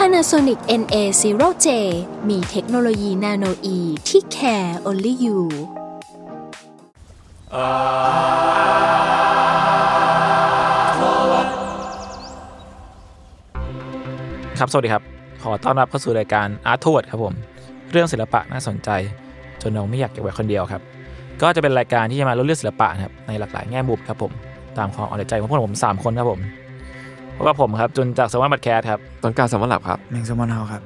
Panasonic NA0J มีเทคโนโลยีนาโนอีที่ care only you ครับ สวัสดีครับ ขอต้อนรับเข้าสู่รายการ Art t o w a r d ครับผม เรื่องศิลปะน่าสนใจ จนเราไม่อยากเก็บไว้คนเดียวครับ ก็จะเป็นรายการที่จะมาเล่าเรื่องศิลปะนะครับในหลากหลายแง่มุมครับผม ตามความเอาใจของพวกผม 3 คนครับผม พราะว่าผมครับจนจากสวัสดิ์บัตแคสครับต้นกล้าสมรลับครับหนึ่งสมอนเฮาครับ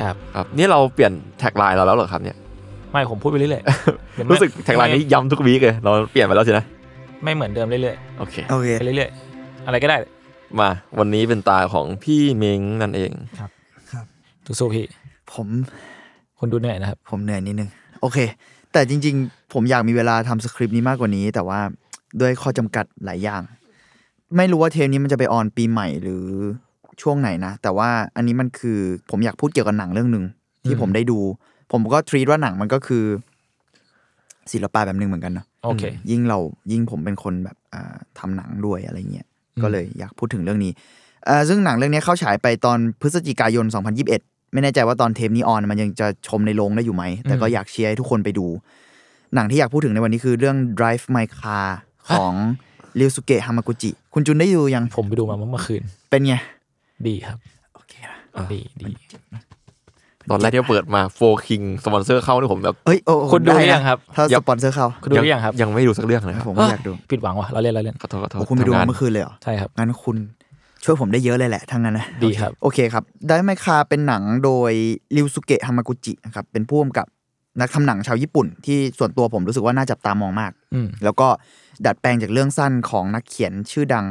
ครับครับ นี่เราเปลี่ยนแท็กไลน์เราแล้วเหรอครับเนี่ย ไม่ผมพูดไปเรื่อยๆเดี๋ยวไม่รู้สึกแท็กไลน์นี้ย้ำทุกวีคเลยเราเปลี่ยนไปแล้วสินะไม่เหมือนเดิมเรื่อยโอเค โอเค ๆไปเรื่อยๆอะไรก็ได้มาวันนี้เป็นตาของพี่เม้งนั่นเอง สู้ๆพี่ผมคนดูเหนื่อยนะครับ ผมเหนื่อยนิดนึง โอเค แต่จริง ๆ ผมอยากมีเวลาทำสคริปต์นี้มากกว่านี้ แต่ว่าด้วยข้อจำกัดหลายอย่าง ไม่รู้ว่าเทปนี้มันจะไปออนปีใหม่หรือช่วงไหนนะ แต่ว่าอันนี้มันคือผมอยากพูดเกี่ยวกับหนังเรื่องหนึ่งที่อืมผมได้ดู ผมก็ทรีตว่าหนังมันก็คือ ศิลปะแบบหนึ่งเหมือนกันเนาะโอเค ยิ่งเรายิ่งผมเป็นคนแบบอ่าทำหนังด้วยอะไรเงี้ยอืมก็เลยอยากพูดถึงเรื่องนี้เอ่อซึ่งหนังเรื่องนี้เข้าฉายไปตอนพฤศจิกายน 2021 ไม่แน่ใจว่าตอนเทปนี้ on มันยังจะชมในโรงได้อยู่ไหม แต่ก็อยากเชียร์ให้ทุกคนไปดู หนังที่อยากพูดถึงในวันนี้คือเรื่อง Drive My Car ของ ริวสุเกะฮามากุจิ คุณจุนได้ดูยัง ผมไปดูมาเมื่อคืน เป็นไง ดีครับ โอเคนะดีดีตอนแรกที่เปิดมา fucking สปอนเซอร์เข้านี่ผมแบบ เอ้ยโอ้โอ้คุณดูหรือไนะยังครับ ถ้าสปอนเซอร์เข้าคุณดูหรือยังครับยังไม่ดูสักเรื่องเลยครับผมก็อยากดูผิดหวังว่ะเราเล่นเราเล่นขอโทษขอโทษโอ้คุณไปดูทำงมาเมื่อคืนเลยเหรอ ใช่ครับ งั้นคุณช่วยผมได้เยอะเลยแหละทั้งนั้นนะดีครับ โอเคครับ ได้ไมคาเป็นหนังโดยริวสุเกะฮามากุจินะครับเป็นผู้กำกับ นักทำหนังชาวญี่ปุ่น ที่ส่วนตัวผมรู้สึกว่าน่าจับตามองมากอืมแล้วก็ดัดแปลงจากเรื่องสั้นของนักเขียนชื่อดัง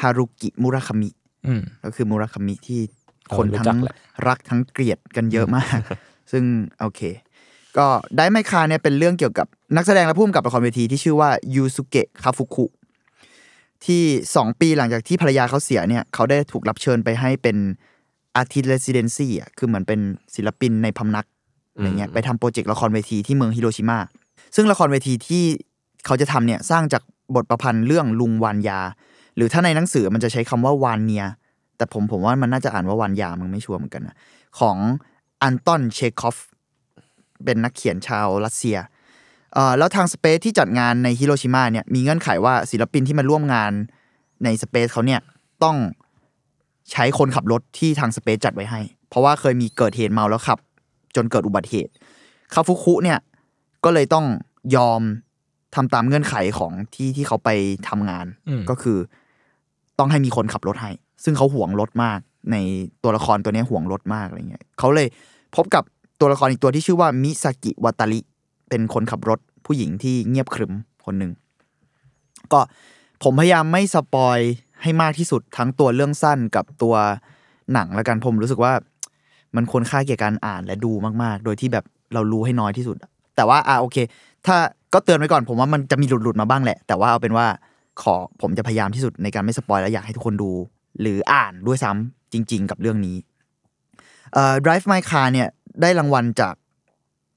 ฮารุกิมุราคามิอืมก็คือมุราคามิที่เราคนรู้ทั้จักงแหละรักทั้งเกลียดกันเยอะมาก ซึ่งโอเค ก็ได้ไมคาเนี่ยเป็นเรื่องเกี่ยวกับนักแสดงและผู้กำกับละครเวทีที่ชื่อว่ายูสุเกะคาฟุคุที่สองปีหลังจากที่ภรรยาเขาเสียเนี่ยเขาได้ถูกรับเชิญไปให้เป็น artist residency อะคือเหมือนเป็นศิลปินในพำนัก อะไรเงี้ยไปทำ project ละครเวทีที่เมืองฮิโรชิมาซึ่งละครเวทีที่เขาจะทำเนี่ยสร้างจากบทประพันธ์เรื่องลุงวานยา หรือถ้าในหนังสือมันจะใช้คำว่าวานเนีย แต่ผมผมว่ามันน่าจะอ่านว่าวานยามันไม่ sure เหมือนกันนะของอันตอนเชคอฟเป็นนักเขียนชาวรัสเซียเอ่อแล้วทางสเปซที่จัดงานในฮิโรชิมาเนี่ยมีเงื่อนไขว่าศิลปินที่มาร่วมงานในสเปซเขาเนี่ยต้องใช้คนขับรถที่ทางสเปซจัดไว้ให้ เพราะว่าเคยมีเกิดเหตุเมาแล้วขับ จนเกิดอุบัติเหตุ คาฟุคุเนี่ยก็เลยต้องยอมทำตามเงื่อนไขของที่ที่เขาไปทำงานอืมก็คือ ต้องให้มีคนขับรถให้ ซึ่งเขาห่วงรถมาก ในตัวละครตัวเนี้ยห่วงรถมากอะไรเงี้ยเขาเลยพบกับตัวละครอีกตัวที่ชื่อว่ามิซากิวาตาริเป็นคนขับรถผู้หญิงที่เงียบขรึมคนหนึ่งก็ผมพยายามไม่สปอยให้มากที่สุดทั้งตัวเรื่องสั้นกับตัวหนังแล้วกันผมรู้สึกว่า มันควรค่าแก่การอ่านและดูมากๆ โดยที่แบบเรารู้ให้น้อยที่สุด แต่ว่าอะโอเค ถ้าก็เตือนไว้ก่อนผมว่ามันจะมีหลุดๆมาบ้างแหละ แต่ว่าเอาเป็นว่าขอผมจะพยายามที่สุดในการไม่สปอยและอยากให้ทุกคนดู หรืออ่านด้วยซ้ำจริง ๆ กับเรื่องนี้เอ่อ Drive My Car เนี่ยได้รางวัลจาก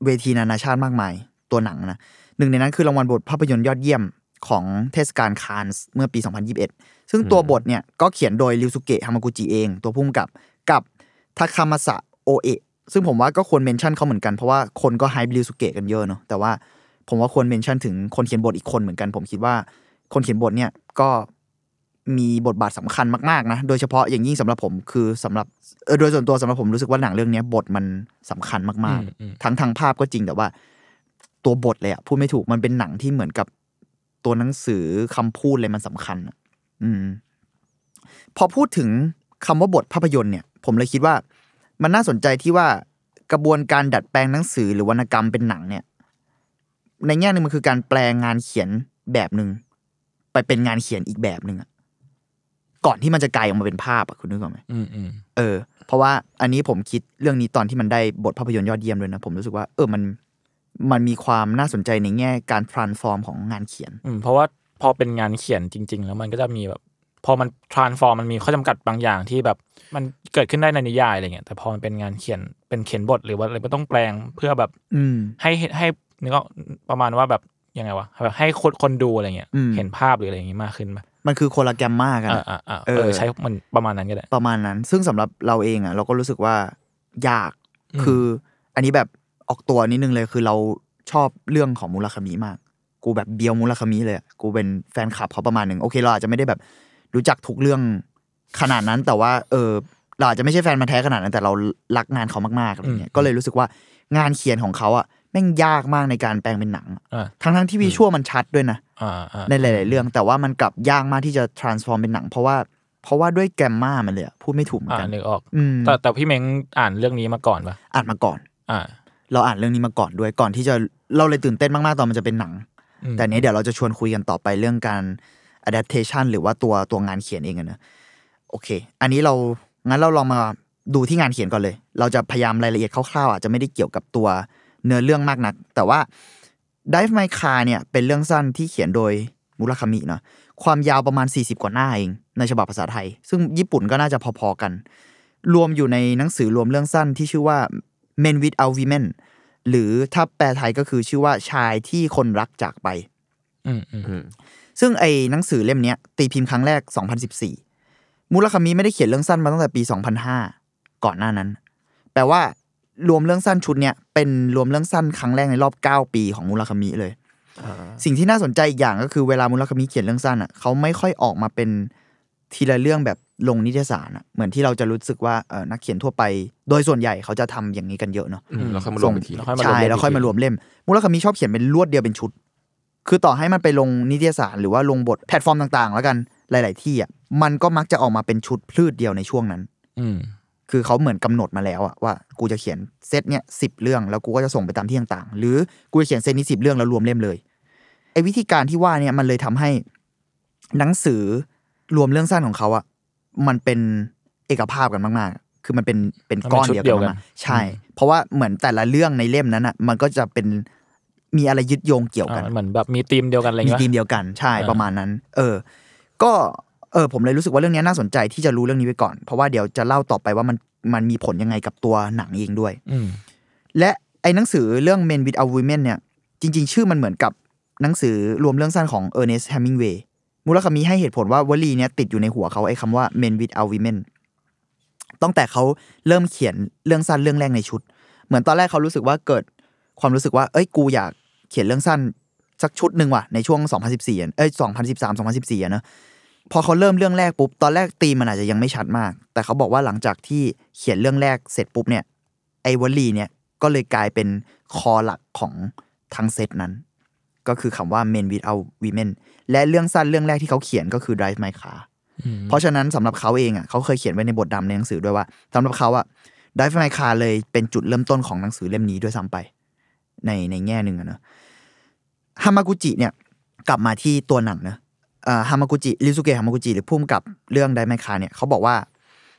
เวทีนานาชาติมากมาย ตัวหนังนะหนึ่งในนั้นคือรางวัลบทภาพยนตร์ยอดเยี่ยมของเทศกาลคานส์เมื่อปี 2021 ซึ่งตัวบทเนี่ยก็เขียนโดยริวสุเกะฮามากุจิเอง ตัวพุ่มกับกับ ทาคามาสะโอเอะซึ่งผมว่าก็ควร mention เขาเหมือนกันเพราะว่าคนก็ hype ริวสุเกะกันเยอะเนาะแต่ว่าผมว่าควร mention ถึงคนเขียนบทอีกคนเหมือนกัน ผมคิดว่าคนเขียนบทเนี่ยก็มีบทบาทสำคัญมากๆนะ โดยเฉพาะอย่างยิ่งสำหรับผมคือสำหรับเออโดยส่วนตัวสำหรับผมรู้สึกว่าหนังเรื่องเนี้ยบทมันสำคัญมากอืมอืมๆทั้งทางภาพก็จริงแต่ว่า ตัวบทเลยอะพูดไม่ถูกมันเป็นหนังที่เหมือนกับตัวหนังสือคำพูดเลยมันสำคัญอะอืม พอพูดถึงคำว่าบทภาพยนตร์เนี่ย ผมเลยคิดว่า มันน่าสนใจที่ว่ากระบวนการดัดแปลงหนังสือหรือวรรณกรรมเป็นหนังเนี่ย ในแง่หนึ่งมันคือการแปลงงานเขียนแบบหนึ่งไปเป็นงานเขียนอีกแบบหนึ่งอะก่อนที่มันจะกลายออกมาเป็นภาพอะคุณนึกออกไหมอืมอืมเออ เพราะว่าอันนี้ผมคิดเรื่องนี้ตอนที่มันได้บทภาพยนตร์ยอดเยี่ยมด้วยนะ ผมรู้สึกว่า เออมันมันมีความน่าสนใจในแง่การ transform ของงานเขียน อืมเพราะว่าพอเป็นงานเขียนจริง ๆ แล้วมันก็จะมีแบบ พอมัน transform มันมีข้อจำกัดบางอย่างที่แบบมันเกิดขึ้นได้ในนิยายอะไรเงี้ยแต่พอมันเป็นงานเขียนเป็นเขียนบทหรือว่าอะไรมันต้องแปลงเพื่อแบบ อืมให้ให้นึกออกประมาณว่าแบบยังไงวะแบบให้คนคนดูอะไรเงี้ยอืมเห็นภาพหรืออะไรอย่างงี้มากขึ้นไหมมันคือคนละแกมมากันอ่าอะอ่าอ่าเออเออใช้มันประมาณนั้นก็ได้ประมาณนั้น ซึ่งสำหรับเราเองอะ เราก็รู้สึกว่ายากอืมคือ อันนี้แบบออกตัวนิดนึงเลยคือเราชอบเรื่องของมูลคามิมาก กูแบบเบียวมูลคามิเลยอะกูเป็นแฟนคลับเขาประมาณหนึ่งโอเคเราอาจจะไม่ได้แบบ รู้จักทุกเรื่องขนาดนั้นแต่ว่า เออเราอาจจะไม่ใช่แฟนมาแท้ขนาดนั้นแต่เรารักงานเขามากๆอะไรเงี้ยก็เลยรู้สึกว่างานเขียนของเขาอะแม่งยากมากในการแปลงเป็นหนังอ่าทั้งทั้งๆที่วิชวลมันชัดด้วยนะอ่าอ่าในหลาย ๆ เรื่องแต่ว่ามันกลับยากมากที่จะ transform เป็นหนัง เพราะว่าเพราะว่าด้วยแกมมามันเลยอะพูดไม่ถูกเหมือนอ่ากันนึกออกอืมแต่แต่พี่เม้งอ่านเรื่องนี้มาก่อนปะอ่านมาก่อน อ่า เราอ่านเรื่องนี้มาก่อนด้วยก่อนที่จะเราเลยตื่นเต้นมาก ๆ ตอนมันจะเป็นหนังอืมแต่เนี้ยเดี๋ยวเราจะชวนคุยกันต่อไปเรื่องการ adaptation หรือว่าตัวตัวงานเขียนเองอะนะโอเค อันนี้เรางั้นเราลองมาดูที่งานเขียนก่อนเลย เราจะพยายามรายละเอียดคร่าวๆอาจจะไม่ได้เกี่ยวกับตัวเนื้อเรื่องมากนัก แต่ว่า Dive My Car เนี่ยเป็นเรื่องสั้นที่เขียนโดยมุราคามิเนาะความยาวประมาณ 40 กว่าหน้าเอง ในฉบับภาษาไทย ซึ่งญี่ปุ่นก็น่าจะพอๆกัน รวมอยู่ในหนังสือรวมเรื่องสั้นที่ชื่อว่า Men Without Women หรือถ้าแปลไทยก็คือชื่อว่าชายที่คนรักจากไปอืมอืมอืม ซึ่งไอ้หนังสือเล่มเนี้ยตีพิมพ์ครั้งแรก 2014มูลคามิไม่ได้เขียนเรื่องสั้นมาตั้งแต่ปี 2005 ก่อนหน้านั้น แปลว่ารวมเรื่องสั้นชุดเนี้ยเป็นรวมเรื่องสั้นครั้งแรกในรอบ 9 ปีของมูลคามิเลย สิ่งที่น่าสนใจอีกอย่างก็คือเวลามูลคามิเขียนเรื่องสั้นอะเขาไม่ค่อยออกมาเป็นทีละเรื่องแบบลงนิตยสารอะเหมือนที่เราจะรู้สึกว่าเออนักเขียนทั่วไป โดยส่วนใหญ่เขาจะทำอย่างนี้กันเยอะเนาะอืมแล้วค่อยมารวมอีกทีแล้วค่อยมารวมใช่เล่มแล้วค่อยอีกทีมารวมเล่มมูลคามิชอบเขียนเป็นรวดเดียวเป็นชุด คือต่อให้มันไปลงนิตยสารหรือว่าลงบทแพลตฟอร์มต่างๆ แล้วกันหลาย ๆ ที่อะมันก็มักจะออกมาเป็นชุดพลืดเดียวในช่วงนั้น อืมคือเขาเหมือนกำหนดมาแล้วอะว่ากูจะเขียนเซตเนี้ยสิบเรื่องแล้วกูก็จะส่งไปตามที่ต่างๆ หรือกูจะเขียนเซตนี้สิบเรื่องแล้วรวมเล่มเลยไอ้วิธีการที่ว่าเนี่ยมันเลยทำให้หนังสือรวมเรื่องสั้นของเขาอะมันเป็นเอกภาพกันมากๆ คือมันเป็นเป็นก้อนเดียวกันมากๆใช่ เพราะว่าเหมือนแต่ละเรื่องในเล่มนั้นอะมันก็จะเป็น มีอะไรยึดโยงเกี่ยวกันอ่าเหมือนแบบมีธีมเดียวกันอะไรมีเงี้ยทีมเดียวกันใช่อ่าประมาณนั้น เออ ก็เออผมเลยรู้สึกว่าเรื่องนี้น่าสนใจที่จะรู้เรื่องนี้ไว้ก่อน เพราะว่าเดี๋ยวจะเล่าต่อไปว่ามันมันมีผลยังไงกับตัวหนังเองด้วยอืมและไอ้หนังสือเรื่อง Men Without Women เนี่ย จริง ๆ ชื่อมันเหมือนกับหนังสือรวมเรื่องสั้นของ Ernest Hemingway มูลคามีให้เหตุผลว่าวลีเนี้ยติดอยู่ในหัวเขาไอ้คำว่า Men Without Women ตั้งแต่เขาเริ่มเขียนเรื่องสั้นเรื่องแรกในชุด เหมือนตอนแรกเขารู้สึกว่าเกิดความรู้สึกว่า เอ้ยกูอยาก เขียนเรื่องสั้นสักชุดหนึ่งว่ะในช่วง 2014อะเอ้ย 2013 2014อะเนอะพอเขาเริ่มเรื่องแรกปุ๊บ ตอนแรกตีมมันอาจจะยังไม่ชัดมาก แต่เขาบอกว่าหลังจากที่เขียนเรื่องแรกเสร็จปุ๊บเนี่ยไอ้วลีเนี่ยก็เลยกลายเป็นคอหลักของทั้งเซตนั้น ก็คือคำว่า men without women และเรื่องสั้นเรื่องแรกที่เขาเขียนก็คือ drive my car อืมเพราะฉะนั้นสำหรับเขาเองอะเขาเคยเขียนไว้ในบทดำในหนังสือด้วยว่าสำหรับเขาอะ drive my car เลยเป็นจุดเริ่มต้นของหนังสือเล่มนี้ด้วยซ้ำไป ในในแง่หนึ่งอะเนอะ ฮามากุจิเนี่ยกลับมาที่ตัวหนังนะฮามากุจิริซุเกะฮามากุจิหรือพุ่มกับเรื่องไดไมคาเนี่ยเขาบอกว่า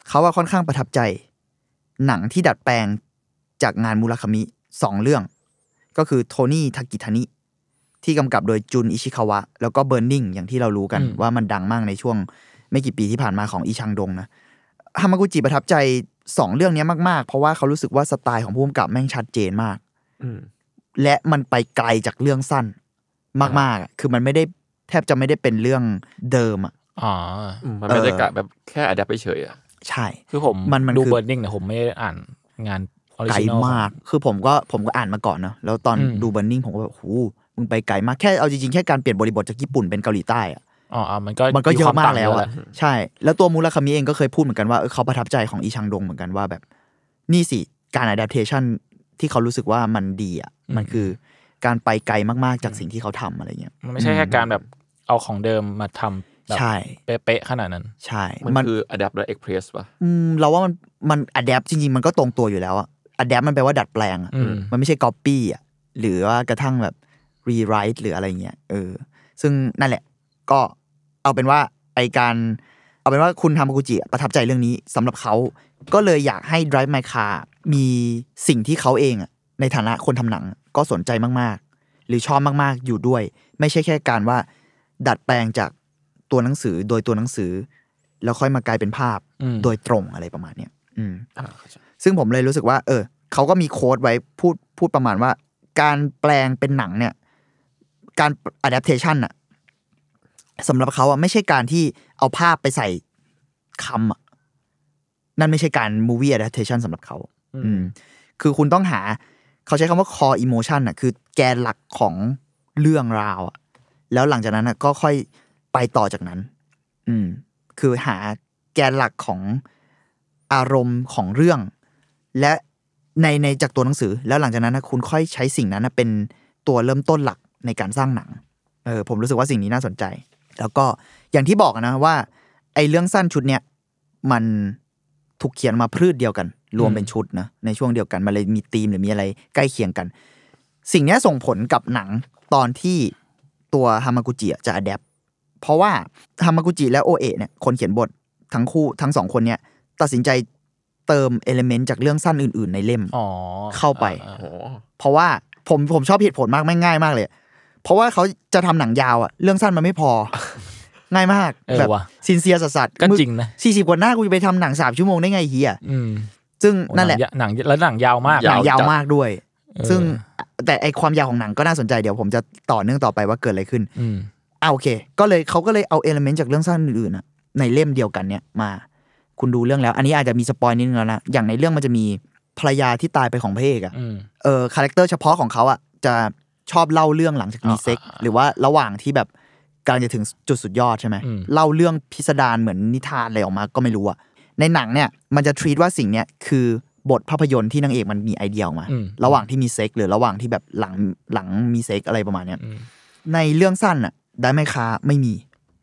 เขาว่าค่อนข้างประทับใจ หนังที่ดัดแปลงจากงานมูราคามิสองเรื่อง ก็คือโทนี่ทากิทานิที่กำกับโดยจุนอิชิคาวะ แล้วก็เบิร์นิงอย่างที่เรารู้กันอืมว่ามันดังมากในช่วงไม่กี่ปีที่ผ่านมาของอีชังดงนะฮามากุจิประทับใจสองเรื่องเนี้ยมากๆ เพราะว่าเขารู้สึกว่าสไตล์ของผู้กำกับแม่งชัดเจนมากอืมและมันไปไกลจากเรื่องสั้น มากๆอะคือมันไม่ได้แทบจะไม่ได้เป็นเรื่องเดิมอะอ๋ออืมมันไม่ได้เออกะแบบแค่อัดไปเฉยๆอะใช่ คือผมมันมันดูคือเบิร์นนิ่งเนี่ยผมไม่ได้อ่านงานไกล original มาก คือผมก็ผมก็อ่านมาก่อนเนอะแล้วตอนอืมดูเบ r ร์นิ่งผมก็แบบโหมึงไปไกลมากแค่เอาจริงๆแค่การเปลี่ยนบริบทจากญี่ปุ่นเป็นเกาหลีใต้อะอ๋ออะมันก็มันก็เยอะควมากต่งแล้วเยอะใช่ แล้วตัวมูราคามิเองก็เคยพูดเหมือนกันว่าเออเขาประทับใจของอีชังดงเหมือนกันว่าแบบ นี่สิการ adaptation ที่เขารู้สึกว่ามันดีอะมันคือ การไปไกลมากๆจากสิ่งที่เขาทำอะไรเงี้ยมันไม่ใช่แค่การแบบเอาของเดิมมาทำแบบใช่เป๊ะๆขนาดนั้น ใช่ มันคืออัดและเอ็กเพรสป่ะอืมเราว่ามันมัน adapt จริงๆ มันก็ตรงตัวอยู่แล้วอะ adapt มันแปลว่าดัดแปลงอะอืมมันไม่ใช่ copy อะหรือว่ากระทั่งแบบ rewrite หรืออะไรเงี้ยเออ ซึ่งนั่นแหละ ก็เอาเป็นว่าไอการเอาเป็นว่าคุณทามากุจิประทับใจเรื่องนี้สำหรับเขาก็เลยอยากให้ Drive My Car มีสิ่งที่เขาเองอะ ในฐานะคนทำหนังก็สนใจมากๆ หรือชอบมากๆอยู่ด้วย ไม่ใช่แค่การว่า ดัดแปลงจากตัวหนังสือโดยตัวหนังสือ แล้วค่อยมากลายเป็นภาพอืมโดยตรงอะไรประมาณเนี้ยอืมอ่าเข้าใจซึ่งผมเลยรู้สึกว่า เออเขาก็มีโค้ดไว้พูดพูดประมาณว่า การแปลงเป็นหนังเนี่ย การ adaptation อะสำหรับเขาอะไม่ใช่การที่เอาภาพไปใส่คำอะนั่นไม่ใช่การ movie adaptation สำหรับเขา อืม คือคุณต้องหา เขาใช้คำว่า core emotion อะคือแกนหลักของเรื่องราวอะแล้วหลังจากนั้นอะก็ค่อยไปต่อจากนั้น อืม คือหาแกนหลักของอารมณ์ของเรื่อง และในในจากตัวหนังสือ แล้วหลังจากนั้นนะคุณค่อยใช้สิ่งนั้นนะเป็นตัวเริ่มต้นหลักในการสร้างหนัง เออผมรู้สึกว่าสิ่งนี้น่าสนใจ แล้วก็อย่างที่บอกนะว่า ไอ้เรื่องสั้นชุดเนี้ยมันถูกเขียนมาพืชเดียวกัน รวมเป็นชุดนะในช่วงเดียวกันมันเลยมีธีมหรือมีอะไรใกล้เคียงกัน สิ่งเนี้ยส่งผลกับหนังตอนที่ตัวฮามากุจิอะจะอัดแอปเพราะว่าฮามากุจิและโอเอะเนี่ยคนเขียนบททั้งคู่ทั้งสองคนเนี่ยตัดสินใจเติมเอลเมนต์จากเรื่องสั้นอื่น ๆ ในเล่มอ๋อเข้าไปอ่าโอ้โหเพราะว่าผมผมชอบเหตุผลมากไม่ง่ายมากเลย เพราะว่าเขาจะทำหนังยาวอะเรื่องสั้นมันไม่พอ ง่ายมากเออแบบว่ะ sincere สัสๆก็จริงนะสี่สิบกว่าหน้ากูจะไปทำหนังสามชั่วโมงได้ไงเฮียอืม ซึ่งโอ้นั่นแหละหนังยหนังแล้วหนังยาวมากหนังยาวมากด้วยเออซึ่งแต่ไอความยาวของหนังก็น่าสนใจเดี๋ยวผมจะต่อเนื่องต่อไปว่าเกิดอะไรขึ้นอืมอ่าโอเค ก็เลยเขาก็เลยเอา element จากเรื่องสั้นอื่นๆน่ะในเล่มเดียวกันเนี่ยมา คุณดูเรื่องแล้ว อันนี้อาจจะมี spoil นิดนึงแล้วนะอย่างในเรื่องมันจะมีภรรยาที่ตายไปของพระเอกอะอืมเออ character เฉพาะของเขาอะจะชอบเล่าเรื่องหลังจากมีอ่าเซ็กอ่าหรือว่าระหว่างที่แบบกำลังจะถึงจุดสุดยอดใช่ไหมอืมเล่าเรื่องพิสดารเหมือนนิทานอะไรออกมาก็ไม่รู้อะ ในหนังเนี่ยมันจะทรีตว่าสิ่งเนี้ยคือบทภาพยนตร์ที่นางเอกมันมีไอเดียออกมาอืมระหว่างที่มีเซ็กหรือระหว่างที่แบบหลังหลังมีเซ็กอะไรประมาณเนี้ยอืมในเรื่องสั้นอะได้ไหมคะไม่มี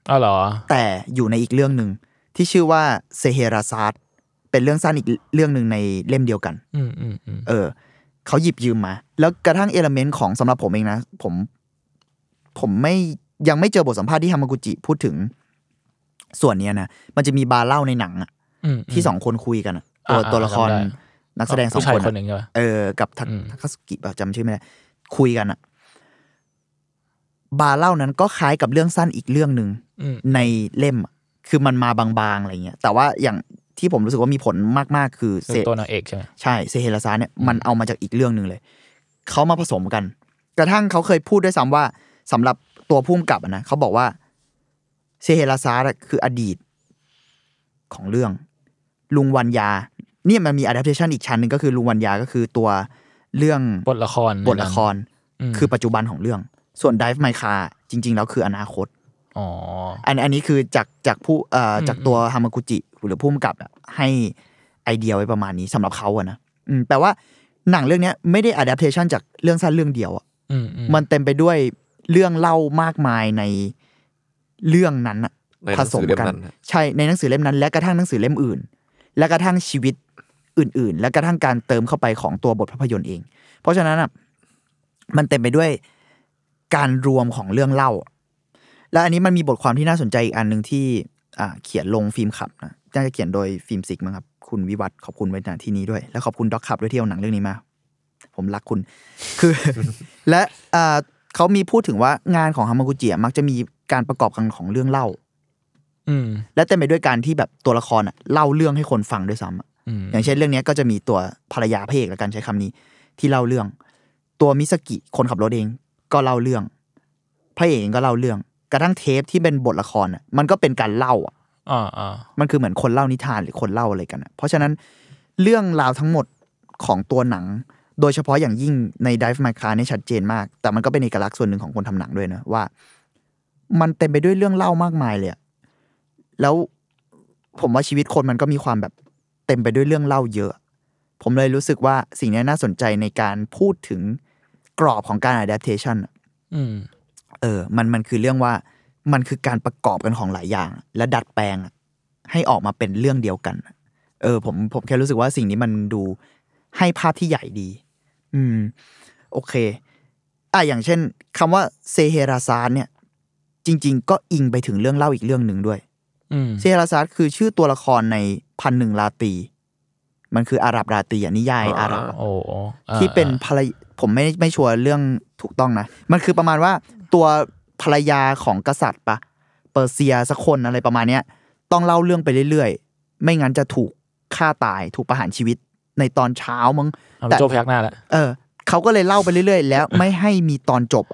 อ้าวเหรอ แต่อยู่ในอีกเรื่องหนึ่งที่ชื่อว่าเซเฮราซาร์เป็นเรื่องสั้นอีกเรื่องหนึ่งในเล่มเดียวกัน อืมอืมอืมเออ เขาหยิบยืมมา แล้วกระทั่งเอลเมนต์ของสำหรับผมเองนะ ผม ผมไม่ยังไม่เจอบทสัมภาษณ์ที่ฮามากุจิพูดถึง ส่วนเนี้ยนะ มันจะมีบาร์เล่าในหนังอะอืม ที่สองคนคุยกันอะตัวอ่าตัวละครจำได้นักแสดงสองผู้ชายคนคอะนหนึ่งใช่ปะเออกับทักอืมทักาสุกิแบบจำชื่อไม่ได้คุยกันอะบาร์เล่านั้นก็คล้ายกับเรื่องสั้นอีกเรื่องหนึ่งอืมในเล่มอะคือมันมาบางๆอะไรเงี้ย แต่ว่าอย่างที่ผมรู้สึกว่ามีผลมากๆ คือคือเซตัวนางเอกใช่ไหมใช่เซเฮลาซาเนี่ยมันเอามาจากอีกเรื่องหนึ่งเลยเขามาผสมกัน กระทั่งเขาเคยพูดด้วยซ้ำว่าสำหรับตัวพุ่มกับอะนะเขาบอกว่าเซเฮลาซาอะคืออดีตของเรื่อง ลุงวันยา เนี่ยมันมี adaptation อีกชั้นหนึ่งก็คือลุงวันยาก็คือตัวเรื่องบทละครบทละครมคือปัจจุบันของเรื่อง ส่วน Dive My Car จริง ๆ แล้วคืออนาคตอ๋ออันอันนี้คือจากจากผู้เอ่ออมจากตัวฮามากุจิหรือผู้กำกับอะให้ไอเดียไว้ประมาณนี้สำหรับเขาอะนะอืมแปลว่าหนังเรื่องเนี้ยไม่ได้ adaptation จากเรื่องสั้นเรื่องเดียวอะอืมอืมมันเต็มไปด้วยเรื่องเล่ามากมายในเรื่องนั้นอะในหผนังสสืมอเล่มกันนั้นนะใช่ในหนังสือเล่มนั้น และกระทั่งหนังสือเล่มอื่น และกระทั่งชีวิตอื่น ๆ และกระทั่งการเติมเข้าไปของตัวบทภาพยนตร์เอง เพราะฉะนั้นอะมันเต็มไปด้วยการรวมของเรื่องเล่า และอันนี้มันมีบทความที่น่าสนใจอีกอันหนึ่งที่อ่าเขียนลงฟิล์มขับนะน่าจะเขียนโดยฟิล์มซิกมั้งครับ คุณวิวัฒขอบคุณไว้ณที่นี้ด้วย และขอบคุณด็อกขับด้วยที่เอาหนังเรื่องนี้มา ผมรักคุณ คือ และอ่าเขามีพูดถึงว่างานของฮามากุจิมักจะมีการประกอบกันของเรื่องเล่า และเต็มไปด้วยการที่แบบตัวละครอะเล่าเรื่องให้คนฟังด้วยซ้ำอะอืมอย่างเช่นเรื่องเนี้ยก็จะมีตัวภรรยาพระเอกละกันใช้คำนี้ ที่เล่าเรื่อง ตัวมิสกิคนขับรถเองก็เล่าเรื่องพระเอกเองก็เล่าเรื่อง กระทั่งเทปที่เป็นบทละครอะมันก็เป็นการเล่าอะอ่าอ่ามันคือเหมือนคนเล่านิทานหรือคนเล่าอะไรกันอะเพราะฉะนั้นเรื่องราวทั้งหมดของตัวหนัง โดยเฉพาะอย่างยิ่งใน Dive My Car เนี่ยชัดเจนมาก แต่มันก็เป็นเอกลักษณ์ส่วนหนึ่งของคนทำหนังด้วยนะว่า มันเต็มไปด้วยเรื่องเล่ามากมายเลยอะ แล้วผมว่าชีวิตคนมันก็มีความแบบเต็มไปด้วยเรื่องเล่าเยอะ ผมเลยรู้สึกว่าสิ่งนี้น่าสนใจในการพูดถึงกรอบของการ adaptation อะอืมเออ มันมันคือเรื่องว่ามันคือการประกอบกันของหลายอย่าง และดัดแปลงอะให้ออกมาเป็นเรื่องเดียวกัน เออ ผมผมแค่รู้สึกว่าสิ่งนี้มันดูให้ภาพที่ใหญ่ดี อืม โอเค อะอย่างเช่นคำว่าเซเฮราซานเนี่ย จริง ๆ ก็อิงไปถึงเรื่องเล่าอีกเรื่องหนึ่งด้วยอืม เซฮราซาดคือชื่อตัวละครในพันหนึ่งราตรีมันคืออาหรับราตรีอะนิยายอาหรับโอ้อ่าที่เป็นภรรยผมไม่ไม่ชัวร์เรื่องถูกต้องนะ มันคือประมาณว่าตัวภรรยาของกษัตริย์ปะเปอร์เซียสักคนอะไรประมาณเนี้ย ต้องเล่าเรื่องไปเรื่อยๆ ไม่งั้นจะถูกฆ่าตายถูกประหารชีวิตในตอนเช้ามั้งเอาแต่โจพยักหน้าแล้วเออเขาก็เลยเล่าไปเรื่อยๆ แล้วไม่ให้มีตอนจบ